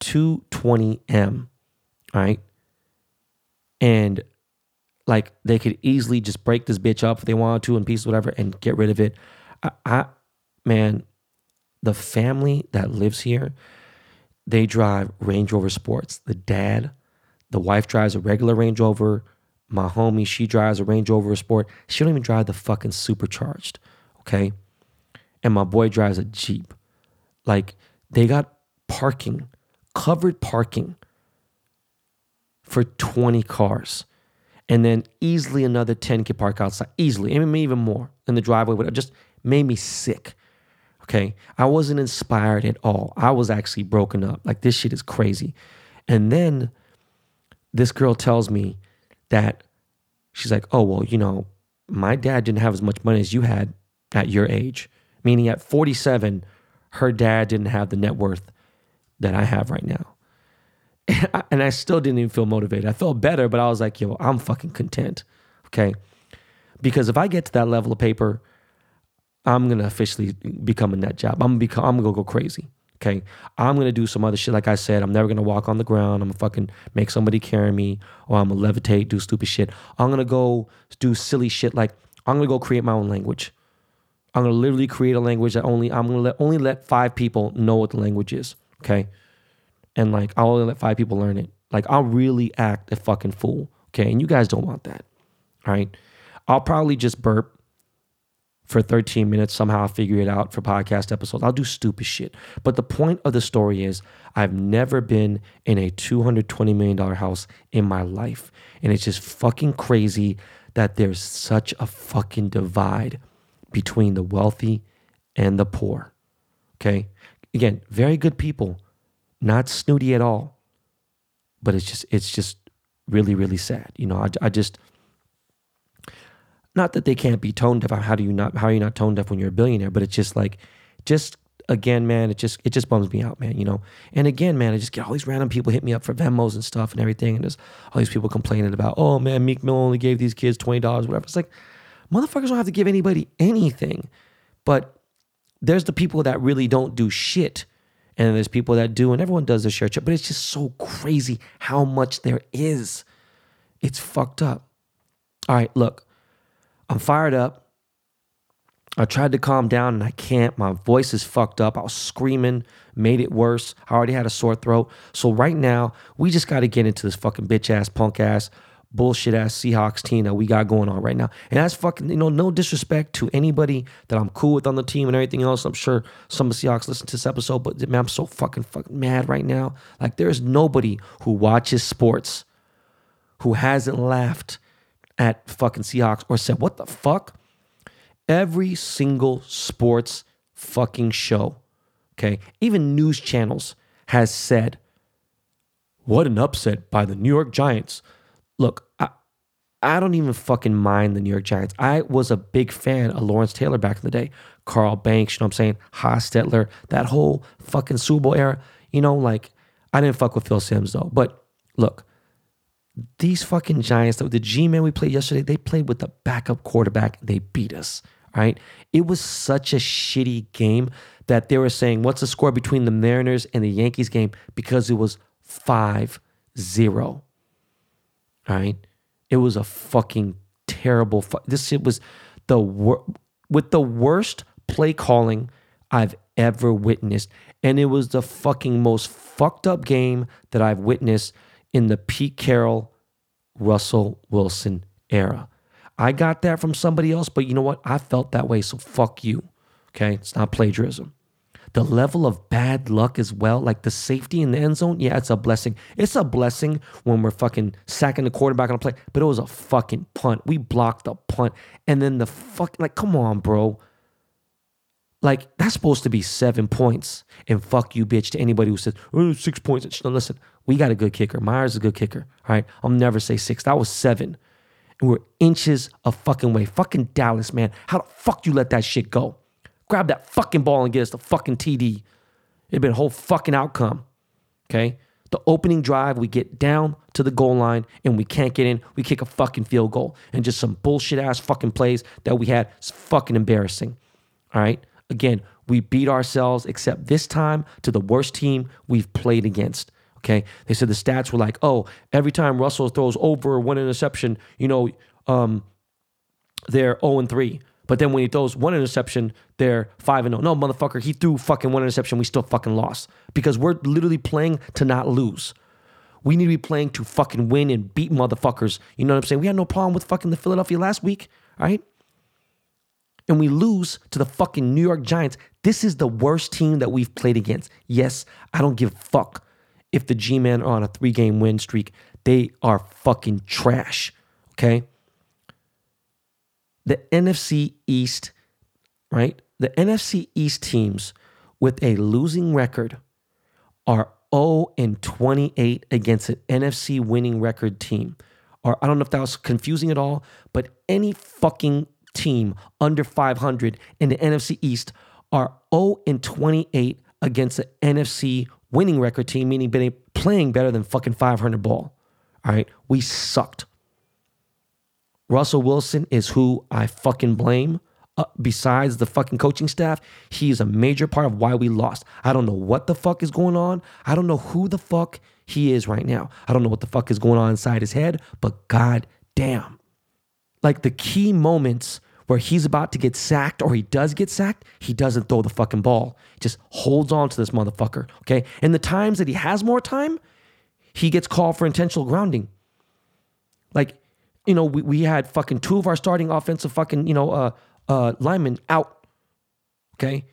220M, right? And like they could easily just break this bitch up if they wanted to in pieces, whatever, and get rid of it. I, I man, the family that lives here, they drive Range Rover Sports. The dad, the wife drives a regular Range Rover. My homie, she drives a Range Rover Sport. She don't even drive the fucking supercharged. Okay. And my boy drives a Jeep. Like they got parking, covered parking for 20 cars. And then easily another 10 can park outside. Easily. Mean, even more in the driveway. But it just made me sick. Okay. I wasn't inspired at all. I was actually broken up. Like this shit is crazy. And then this girl tells me that she's like, oh, well, you know, my dad didn't have as much money as you had at your age. Meaning at 47, her dad didn't have the net worth that I have right now. And I still didn't even feel motivated. I felt better, but I was like, yo, I'm fucking content. Okay. Because if I get to that level of paper, I'm gonna officially become a net job. I'm gonna become I'm gonna go crazy. Okay. I'm gonna do some other shit. Like I said, I'm never gonna walk on the ground. I'm gonna fucking make somebody carry me, or I'm gonna levitate, do stupid shit. I'm gonna go do silly shit like I'm gonna go create my own language. I'm gonna literally create a language that only I'm gonna let only let five people know what the language is. Okay. And like I'll only let five people learn it. Like I'll really act a fucking fool. Okay. And you guys don't want that. All right. I'll probably just burp for 13 minutes. Somehow I'll figure it out for podcast episodes. I'll do stupid shit. But the point of the story is I've never been in a $220 million house in my life. And it's just fucking crazy that there's such a fucking divide between the wealthy and the poor. Okay. Again, very good people, not snooty at all. But it's just, it's just really, really sad. You know, I, I just, not that they can't be tone deaf. How do you not, how are you not tone deaf when you're a billionaire? But it's just like, just again, man, it just, it just bums me out, man, you know? And again, man, I just get all these random people hit me up for Venmos and stuff and everything. And there's all these people complaining about, oh man, Meek Mill only gave these kids $20, whatever. It's like, motherfuckers don't have to give anybody anything. But there's the people that really don't do shit. And there's people that do, and everyone does their share. check, But it's just so crazy how much there is. It's fucked up. All right, look, I'm fired up. I tried to calm down and I can't. My voice is fucked up. I was screaming, made it worse. I already had a sore throat. So right now, we just got to get into this fucking bitch ass, punk ass bullshit ass Seahawks team that we got going on right now. And that's fucking, you know, no disrespect to anybody that I'm cool with on the team and everything else. I'm sure some of the Seahawks listen to this episode, but man, I'm so fucking fucking mad right now. Like there's nobody who watches sports who hasn't laughed at fucking Seahawks or said, what the fuck? Every single sports fucking show, okay, even news channels has said, what an upset by the New York Giants look, I, don't even fucking mind the New York Giants. I was a big fan of Lawrence Taylor back in the day. Carl Banks, you know what I'm saying? Hostetler, that whole fucking Super Bowl era. You know, like, I didn't fuck with Phil Simms though. But look, these fucking Giants, the G Men we played yesterday, they played with the backup quarterback. They beat us. Right? It was such a shitty game that they were saying, what's the score between the Mariners and the Yankees game? Because it was 5 0. All right. It was a fucking terrible. Fu- this shit was the wor- with the worst play calling I've ever witnessed, and it was the fucking most fucked up game that I've witnessed in the Pete Carroll, Russell Wilson era. I got that from somebody else, but you know what? I felt that way, so fuck you. Okay, it's not plagiarism the level of bad luck as well, like the safety in the end zone, yeah, it's a blessing. It's a blessing when we're fucking sacking the quarterback on a play, but it was a fucking punt. We blocked the punt. And then the fuck, like, come on, bro. Like, that's supposed to be seven points. And fuck you, bitch, to anybody who says, oh, six points. No, listen, we got a good kicker. Myers is a good kicker. All right. I'll never say six. That was seven. And we're inches of fucking way. Fucking Dallas, man. How the fuck you let that shit go? Grab that fucking ball and get us the fucking TD. It'd been a whole fucking outcome. Okay. The opening drive, we get down to the goal line and we can't get in. We kick a fucking field goal and just some bullshit ass fucking plays that we had. It's fucking embarrassing. All right. Again, we beat ourselves, except this time to the worst team we've played against. Okay. They said the stats were like, oh, every time Russell throws over one interception, you know, um, they're 0 and 3. But then when he throws one interception, they're five and zero. No, motherfucker, he threw fucking one interception. We still fucking lost because we're literally playing to not lose. We need to be playing to fucking win and beat motherfuckers. You know what I'm saying? We had no problem with fucking the Philadelphia last week, right? And we lose to the fucking New York Giants. This is the worst team that we've played against. Yes, I don't give a fuck if the G Men are on a three game win streak. They are fucking trash, okay? The NFC East, right? The NFC East teams with a losing record are 0 and 28 against an NFC winning record team. Or I don't know if that was confusing at all, but any fucking team under 500 in the NFC East are 0 and 28 against an NFC winning record team, meaning playing better than fucking 500 ball. All right, we sucked. Russell Wilson is who I fucking blame. Uh, besides the fucking coaching staff, he is a major part of why we lost. I don't know what the fuck is going on. I don't know who the fuck he is right now. I don't know what the fuck is going on inside his head, but god damn. Like the key moments where he's about to get sacked or he does get sacked, he doesn't throw the fucking ball. He just holds on to this motherfucker. Okay. And the times that he has more time, he gets called for intentional grounding. Like you know, we, we had fucking two of our starting offensive fucking, you know, uh, uh, linemen out. Okay.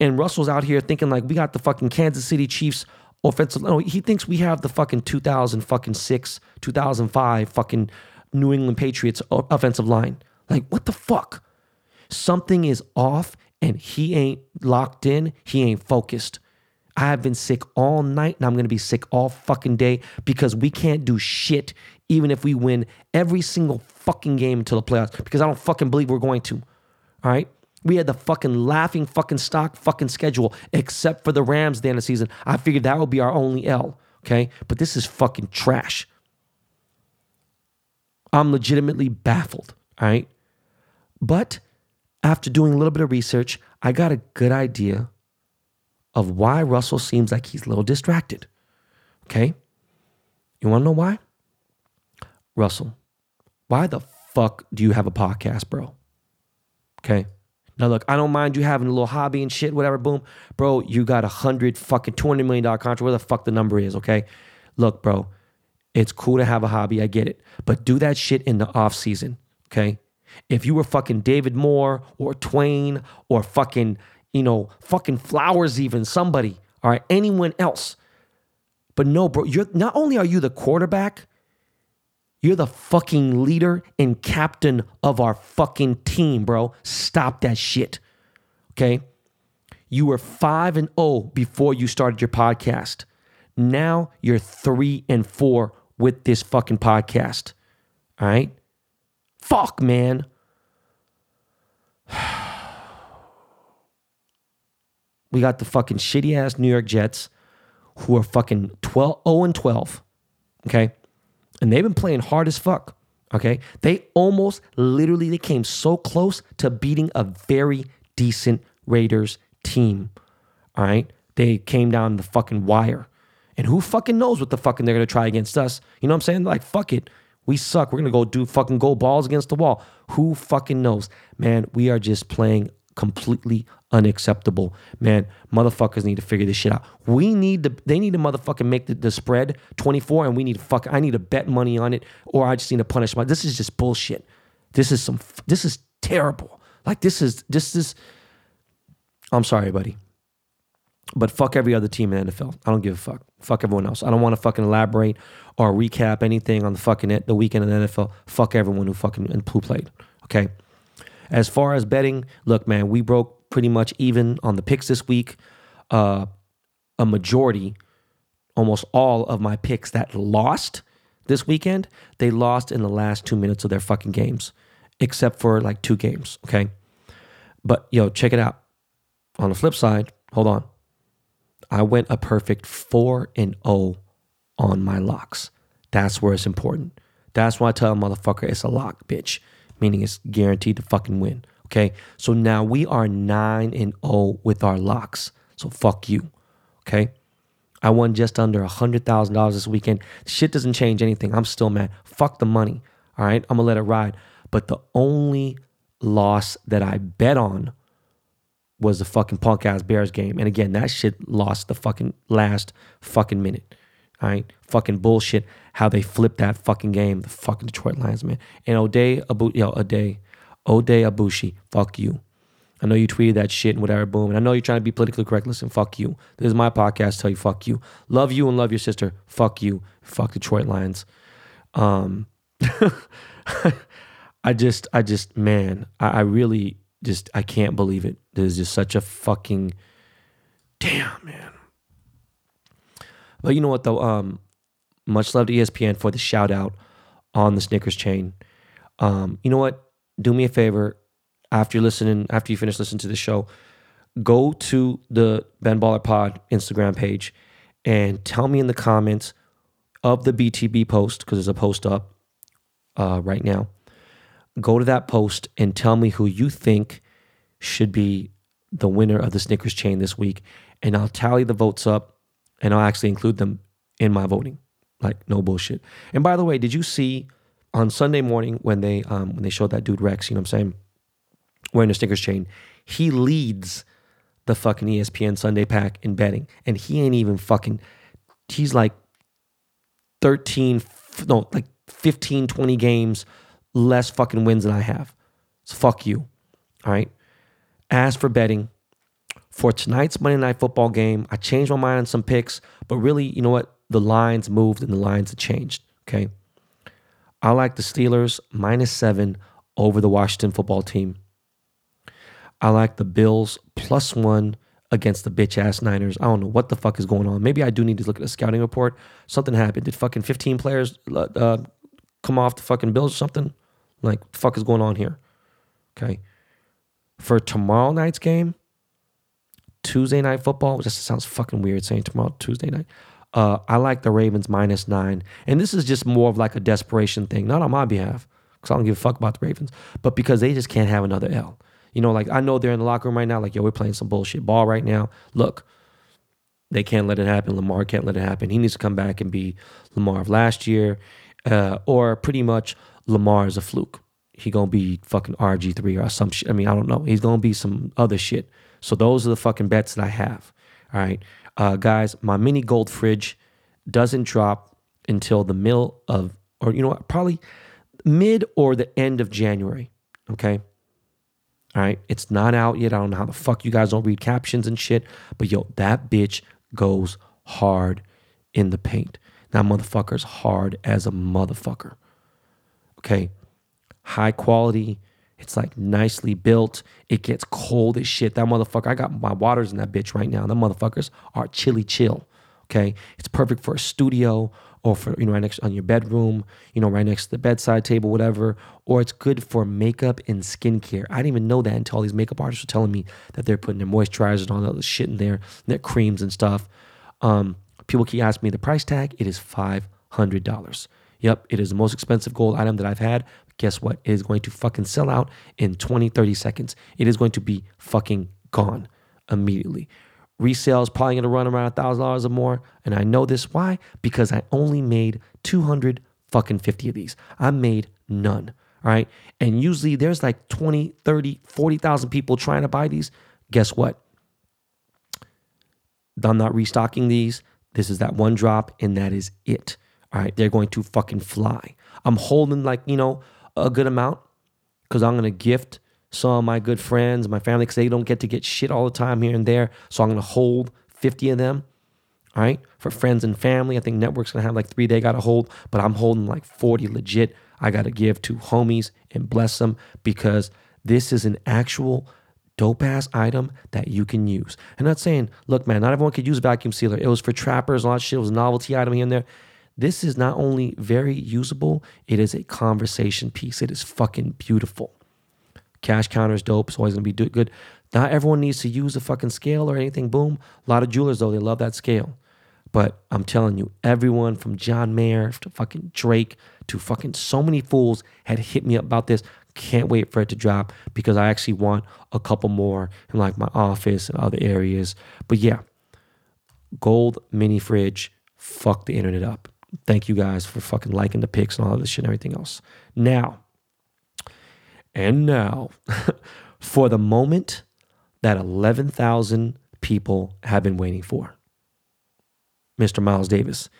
And Russell's out here thinking like we got the fucking Kansas City Chiefs offensive. No, he thinks we have the fucking 2000 fucking six, 2005 fucking New England Patriots offensive line. Like, what the fuck? Something is off and he ain't locked in. He ain't focused. I have been sick all night and I'm going to be sick all fucking day because we can't do shit even if we win every single fucking game until the playoffs because I don't fucking believe we're going to. All right? We had the fucking laughing fucking stock fucking schedule except for the Rams at the end of the season. I figured that would be our only L, okay? But this is fucking trash. I'm legitimately baffled, all right? But after doing a little bit of research, I got a good idea of why Russell seems like he's a little distracted. Okay? You want to know why? Russell, why the fuck do you have a podcast, bro? Okay? Now look, I don't mind you having a little hobby and shit, whatever, boom. Bro, you got a hundred fucking $200 million contract, where the fuck the number is, okay? Look, bro, it's cool to have a hobby, I get it. But do that shit in the off season, okay? If you were fucking David Moore or Twain or fucking you know, fucking Flowers, even somebody, all right, anyone else. But no, bro, you're not only are you the quarterback, you're the fucking leader and captain of our fucking team, bro. Stop that shit. Okay? You were 5 and 0 before you started your podcast. Now you're 3 and 4 with this fucking podcast. All right? Fuck, man. [sighs] we got the fucking shitty ass New York Jets who are fucking 12, 0 and 12. Okay. And they've been playing hard as fuck. Okay. They almost literally they came so close to beating a very decent Raiders team. All right. They came down the fucking wire. And who fucking knows what the fucking they're gonna try against us? You know what I'm saying? Like, fuck it. We suck. We're gonna go do fucking go balls against the wall. Who fucking knows? Man, we are just playing completely unacceptable. Man, motherfuckers need to figure this shit out. We need to, they need to motherfucking make the, the spread 24 and we need to fuck, I need to bet money on it or I just need to punish my, this is just bullshit. This is some, this is terrible. Like this is, this is, I'm sorry, buddy. But fuck every other team in the NFL. I don't give a fuck. Fuck everyone else. I don't want to fucking elaborate or recap anything on the fucking it, the weekend in the NFL. Fuck everyone who fucking and who played. Okay. As far as betting, look, man, we broke pretty much even on the picks this week. Uh, a majority, almost all of my picks that lost this weekend, they lost in the last two minutes of their fucking games, except for like two games. Okay. But yo, check it out. On the flip side, hold on. I went a perfect 4 and 0 on my locks. That's where it's important. That's why I tell a motherfucker it's a lock, bitch meaning it's guaranteed to fucking win. Okay. So now we are 9 and 0 with our locks. So fuck you. Okay. I won just under a $100,000 this weekend. Shit doesn't change anything. I'm still mad. Fuck the money. All right. I'm going to let it ride. But the only loss that I bet on was the fucking punk ass Bears game. And again, that shit lost the fucking last fucking minute. All right. Fucking bullshit how they flipped that fucking game. The fucking Detroit Lions, man. And Oday Abu yo, Oday, Oday Aboushi, fuck you. I know you tweeted that shit and whatever, boom. And I know you're trying to be politically correct. Listen, fuck you. This is my podcast. Tell you, fuck you. Love you and love your sister. Fuck you. Fuck Detroit Lions. Um, [laughs] I just, I just, man, I, I really just, I can't believe it. There's just such a fucking, damn, man. But you know what though? Um, much love to ESPN for the shout out on the Snickers chain. Um, you know what? Do me a favor after you're listening, after you finish listening to the show, go to the Ben Baller Pod Instagram page and tell me in the comments of the BTB post because there's a post up uh, right now. Go to that post and tell me who you think should be the winner of the Snickers chain this week, and I'll tally the votes up and I'll actually include them in my voting. Like no bullshit. And by the way, did you see on Sunday morning when they um, when they showed that dude Rex? You know what I'm saying? Wearing a Snickers chain, he leads the fucking ESPN Sunday Pack in betting, and he ain't even fucking. He's like 13, no, like 15, 20 games less fucking wins than I have. So fuck you. All right. As for betting, for tonight's Monday Night Football game, I changed my mind on some picks, but really, you know what? The lines moved and the lines have changed. Okay. I like the Steelers minus seven over the Washington football team. I like the Bills plus one against the bitch ass Niners. I don't know what the fuck is going on. Maybe I do need to look at a scouting report. Something happened. Did fucking 15 players uh, uh come off the fucking Bills or something? Like, the fuck is going on here? Okay. For tomorrow night's game, Tuesday night football, just sounds fucking weird saying tomorrow, Tuesday night. Uh, I like the Ravens minus nine. And this is just more of like a desperation thing, not on my behalf, because I don't give a fuck about the Ravens, but because they just can't have another L. You know, like I know they're in the locker room right now, like, yo, we're playing some bullshit ball right now. Look, they can't let it happen. Lamar can't let it happen. He needs to come back and be Lamar of last year, uh, or pretty much Lamar is a fluke. He gonna be fucking RG three or some shit. I mean, I don't know. He's gonna be some other shit. So those are the fucking bets that I have. All right, uh, guys, my mini gold fridge doesn't drop until the middle of, or you know what, probably mid or the end of January. Okay. All right. It's not out yet. I don't know how the fuck you guys don't read captions and shit. But yo, that bitch goes hard in the paint. That motherfucker's hard as a motherfucker. Okay. High quality. It's like nicely built. It gets cold as shit. That motherfucker, I got my waters in that bitch right now. The motherfuckers are chilly chill. Okay. It's perfect for a studio or for you know right next on your bedroom, you know right next to the bedside table, whatever. Or it's good for makeup and skincare. I didn't even know that until all these makeup artists were telling me that they're putting their moisturizers and all that other shit in there, their creams and stuff. Um, people keep asking me the price tag. It is five hundred dollars. Yep, it is the most expensive gold item that I've had. Guess what? It is going to fucking sell out in 20, 30 seconds. It is going to be fucking gone immediately. Resale is probably going to run around a thousand dollars or more. And I know this. Why? Because I only made 200 fucking 50 of these. I made none. All right. And usually there's like 20, 30, 40,000 people trying to buy these. Guess what? I'm not restocking these. This is that one drop, and that is it. All right. They're going to fucking fly. I'm holding like, you know, a good amount because I'm going to gift some of my good friends, my family, because they don't get to get shit all the time here and there. So I'm going to hold 50 of them. All right. For friends and family, I think Network's going to have like three they got to hold, but I'm holding like 40 legit. I got to give to homies and bless them because this is an actual dope ass item that you can use. I'm not saying, look, man, not everyone could use vacuum sealer. It was for trappers, a lot of shit. It was a novelty item here and there. This is not only very usable, it is a conversation piece. It is fucking beautiful. Cash counter is dope. It's always gonna be good. Not everyone needs to use a fucking scale or anything. Boom. A lot of jewelers though, they love that scale. But I'm telling you, everyone from John Mayer to fucking Drake to fucking so many fools had hit me up about this. Can't wait for it to drop because I actually want a couple more in like my office and other areas. But yeah, gold mini fridge, fuck the internet up. Thank you guys for fucking liking the pics and all of this shit and everything else. Now, And now, [laughs] for the moment that 11,000 people have been waiting for. Mr. Miles Davis,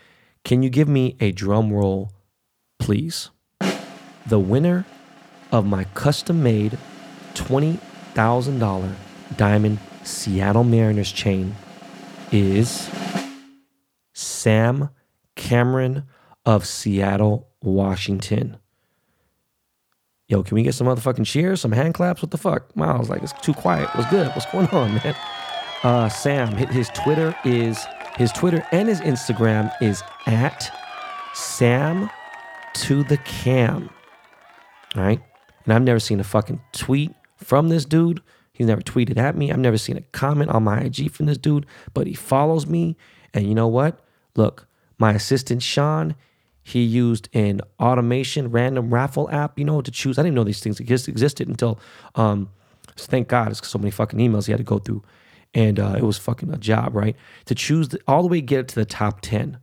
can you give me a drum roll, please? The winner of my custom made $20,000 diamond Seattle Mariners chain is Sam Cameron of Seattle, Washington. Yo, can we get some motherfucking cheers, some hand claps? What the fuck? Miles, like it's too quiet. What's good? What's going on, man? Uh, Sam, his Twitter is his Twitter and his Instagram is at Sam to the Cam. All right, and I've never seen a fucking tweet from this dude. He's never tweeted at me. I've never seen a comment on my IG from this dude, but he follows me. And you know what? Look, my assistant Sean, he used an automation random raffle app, you know, to choose. I didn't know these things existed until, um, thank God, it's so many fucking emails he had to go through. And uh, it was fucking a job, right? To choose the, all the way get it to the top 10,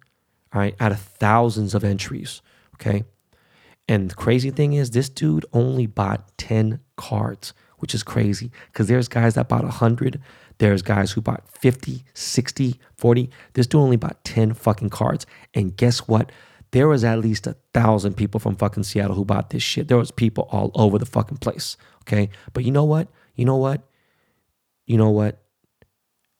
all right, out of thousands of entries, okay? And the crazy thing is, this dude only bought 10 cards, which is crazy because there's guys that bought 100. There's guys who bought 50, 60, 40. This dude only bought 10 fucking cards. And guess what? there was at least a thousand people from fucking Seattle who bought this shit. There was people all over the fucking place. Okay. But you know what? You know what? You know what?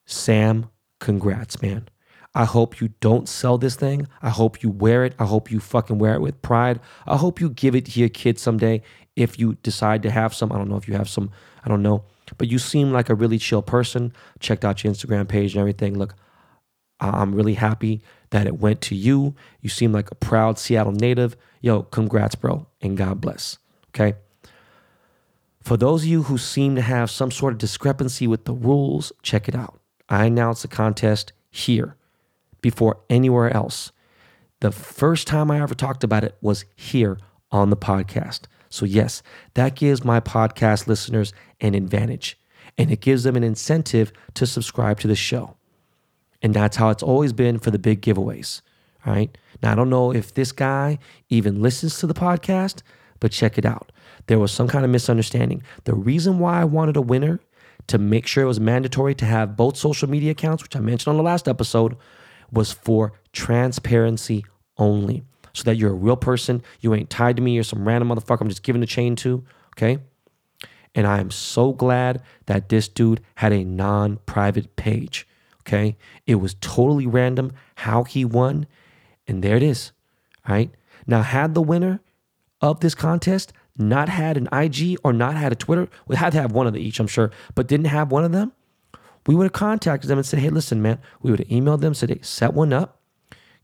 Sam, congrats, man. I hope you don't sell this thing. I hope you wear it. I hope you fucking wear it with pride. I hope you give it to your kids someday if you decide to have some. I don't know if you have some. I don't know. But you seem like a really chill person. Checked out your Instagram page and everything. Look, I'm really happy that it went to you. You seem like a proud Seattle native. Yo, congrats, bro, and God bless. Okay. For those of you who seem to have some sort of discrepancy with the rules, check it out. I announced the contest here before anywhere else. The first time I ever talked about it was here on the podcast. So, yes, that gives my podcast listeners an advantage and it gives them an incentive to subscribe to the show. And that's how it's always been for the big giveaways. All right. Now, I don't know if this guy even listens to the podcast, but check it out. There was some kind of misunderstanding. The reason why I wanted a winner to make sure it was mandatory to have both social media accounts, which I mentioned on the last episode, was for transparency only. So that you're a real person. You ain't tied to me or some random motherfucker I'm just giving the chain to. Okay. And I am so glad that this dude had a non private page. Okay. It was totally random how he won. And there it is. All right. Now, had the winner of this contest not had an IG or not had a Twitter, we had to have one of the each, I'm sure, but didn't have one of them, we would have contacted them and said, hey, listen, man, we would have emailed them, said, hey, set one up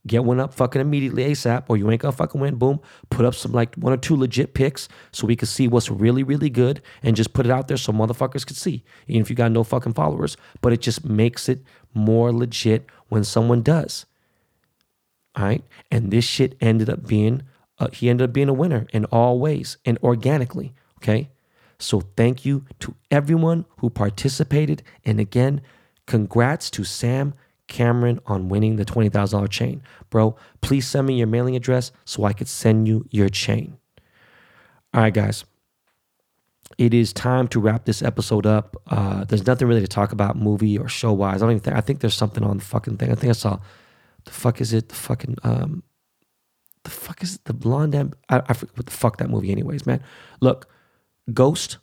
get one up fucking immediately ASAP, or you ain't gonna fucking win. Boom. Put up some like one or two legit picks so we can see what's really, really good and just put it out there so motherfuckers could see, even if you got no fucking followers. But it just makes it more legit when someone does. All right. And this shit ended up being, uh, he ended up being a winner in all ways and organically. Okay. So thank you to everyone who participated. And again, congrats to Sam Cameron on winning the $20,000 chain. Bro, please send me your mailing address so I could send you your chain. All right, guys. It is time to wrap this episode up. Uh, there's nothing really to talk about movie or show wise. I don't even think, I think there's something on the fucking thing. I think I saw, the fuck is it? The fucking, um, the fuck is it? The blonde, I, I forget what the fuck that movie anyways, man. Look, Ghost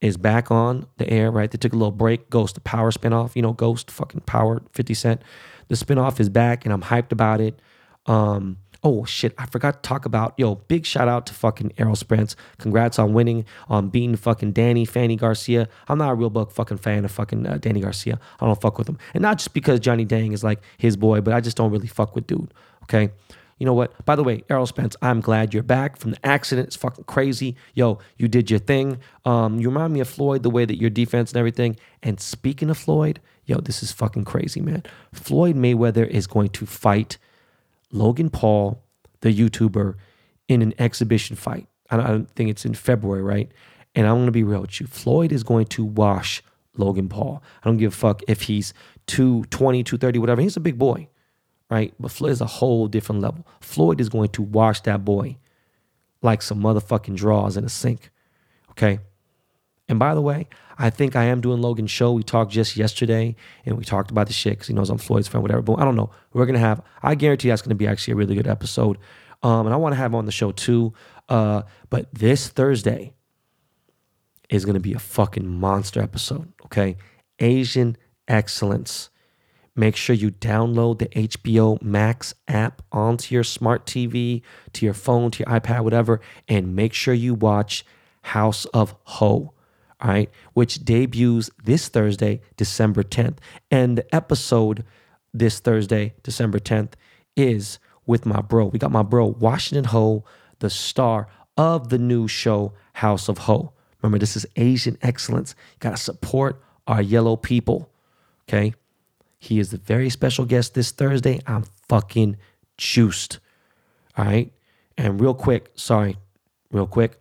is back on the air, right? They took a little break. Ghost, the Power spinoff, you know, Ghost, fucking Power, 50 Cent. The spinoff is back and I'm hyped about it. Um, oh shit, I forgot to talk about, yo, big shout out to fucking Errol Spence. Congrats on winning, on beating fucking Danny Fanny Garcia. I'm not a real bug fucking fan of fucking uh, Danny Garcia. I don't fuck with him. And not just because Johnny Dang is like his boy, but I just don't really fuck with dude, okay? You know what? By the way, Errol Spence, I'm glad you're back from the accident. It's fucking crazy. Yo, you did your thing. Um, you remind me of Floyd, the way that your defense and everything. And speaking of Floyd, yo, this is fucking crazy, man. Floyd Mayweather is going to fight Logan Paul, the YouTuber, in an exhibition fight. I don't think it's in February, right? And I'm going to be real with you. Floyd is going to wash Logan Paul. I don't give a fuck if he's 220, 230, whatever. He's a big boy right? But Floyd is a whole different level. Floyd is going to wash that boy like some motherfucking draws in a sink. Okay. And by the way, I think I am doing Logan's show. We talked just yesterday and we talked about the shit because he knows I'm Floyd's friend, whatever. But I don't know. We're going to have, I guarantee that's going to be actually a really good episode. Um, and I want to have on the show too. Uh, but this Thursday is going to be a fucking monster episode. Okay. Asian excellence. Make sure you download the HBO Max app onto your smart TV, to your phone, to your iPad, whatever, and make sure you watch House of Ho, all right, which debuts this Thursday, December 10th. And the episode this Thursday, December 10th, is with my bro. We got my bro, Washington Hu, the star of the new show, House of Ho. Remember, this is Asian excellence. You got to support our yellow people, okay? He is a very special guest this Thursday. I'm fucking juiced. All right. And real quick, sorry, real quick,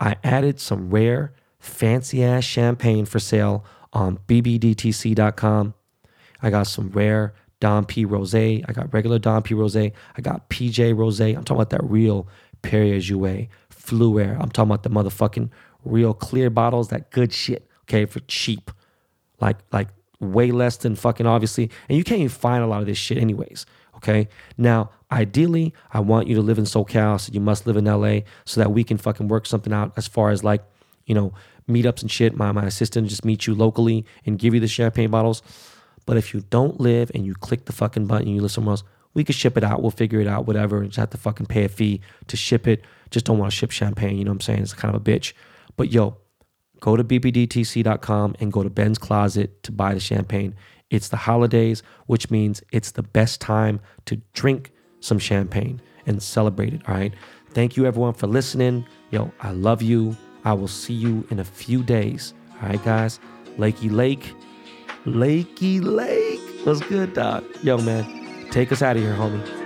I added some rare, fancy ass champagne for sale on bbdtc.com. I got some rare Dom P Rose. I got regular Dom P Rose. I got PJ Rose. I'm talking about that real Perrier Jouet, Fleur. I'm talking about the motherfucking real clear bottles, that good shit, okay, for cheap. Like, like way less than fucking obviously. And you can't even find a lot of this shit, anyways. Okay. Now, ideally, I want you to live in SoCal, so you must live in LA so that we can fucking work something out as far as like, you know, meetups and shit. My, my assistant just meet you locally and give you the champagne bottles. But if you don't live and you click the fucking button and you live somewhere else, we could ship it out. We'll figure it out, whatever. Just have to fucking pay a fee to ship it. Just don't want to ship champagne. You know what I'm saying? It's kind of a bitch. But yo, go to bbdtc.com and go to Ben's Closet to buy the champagne. It's the holidays, which means it's the best time to drink some champagne and celebrate it. All right. Thank you, everyone, for listening. Yo, I love you. I will see you in a few days. All right, guys. Lakey Lake. Lakey Lake. What's good, dog? Yo, man. Take us out of here, homie.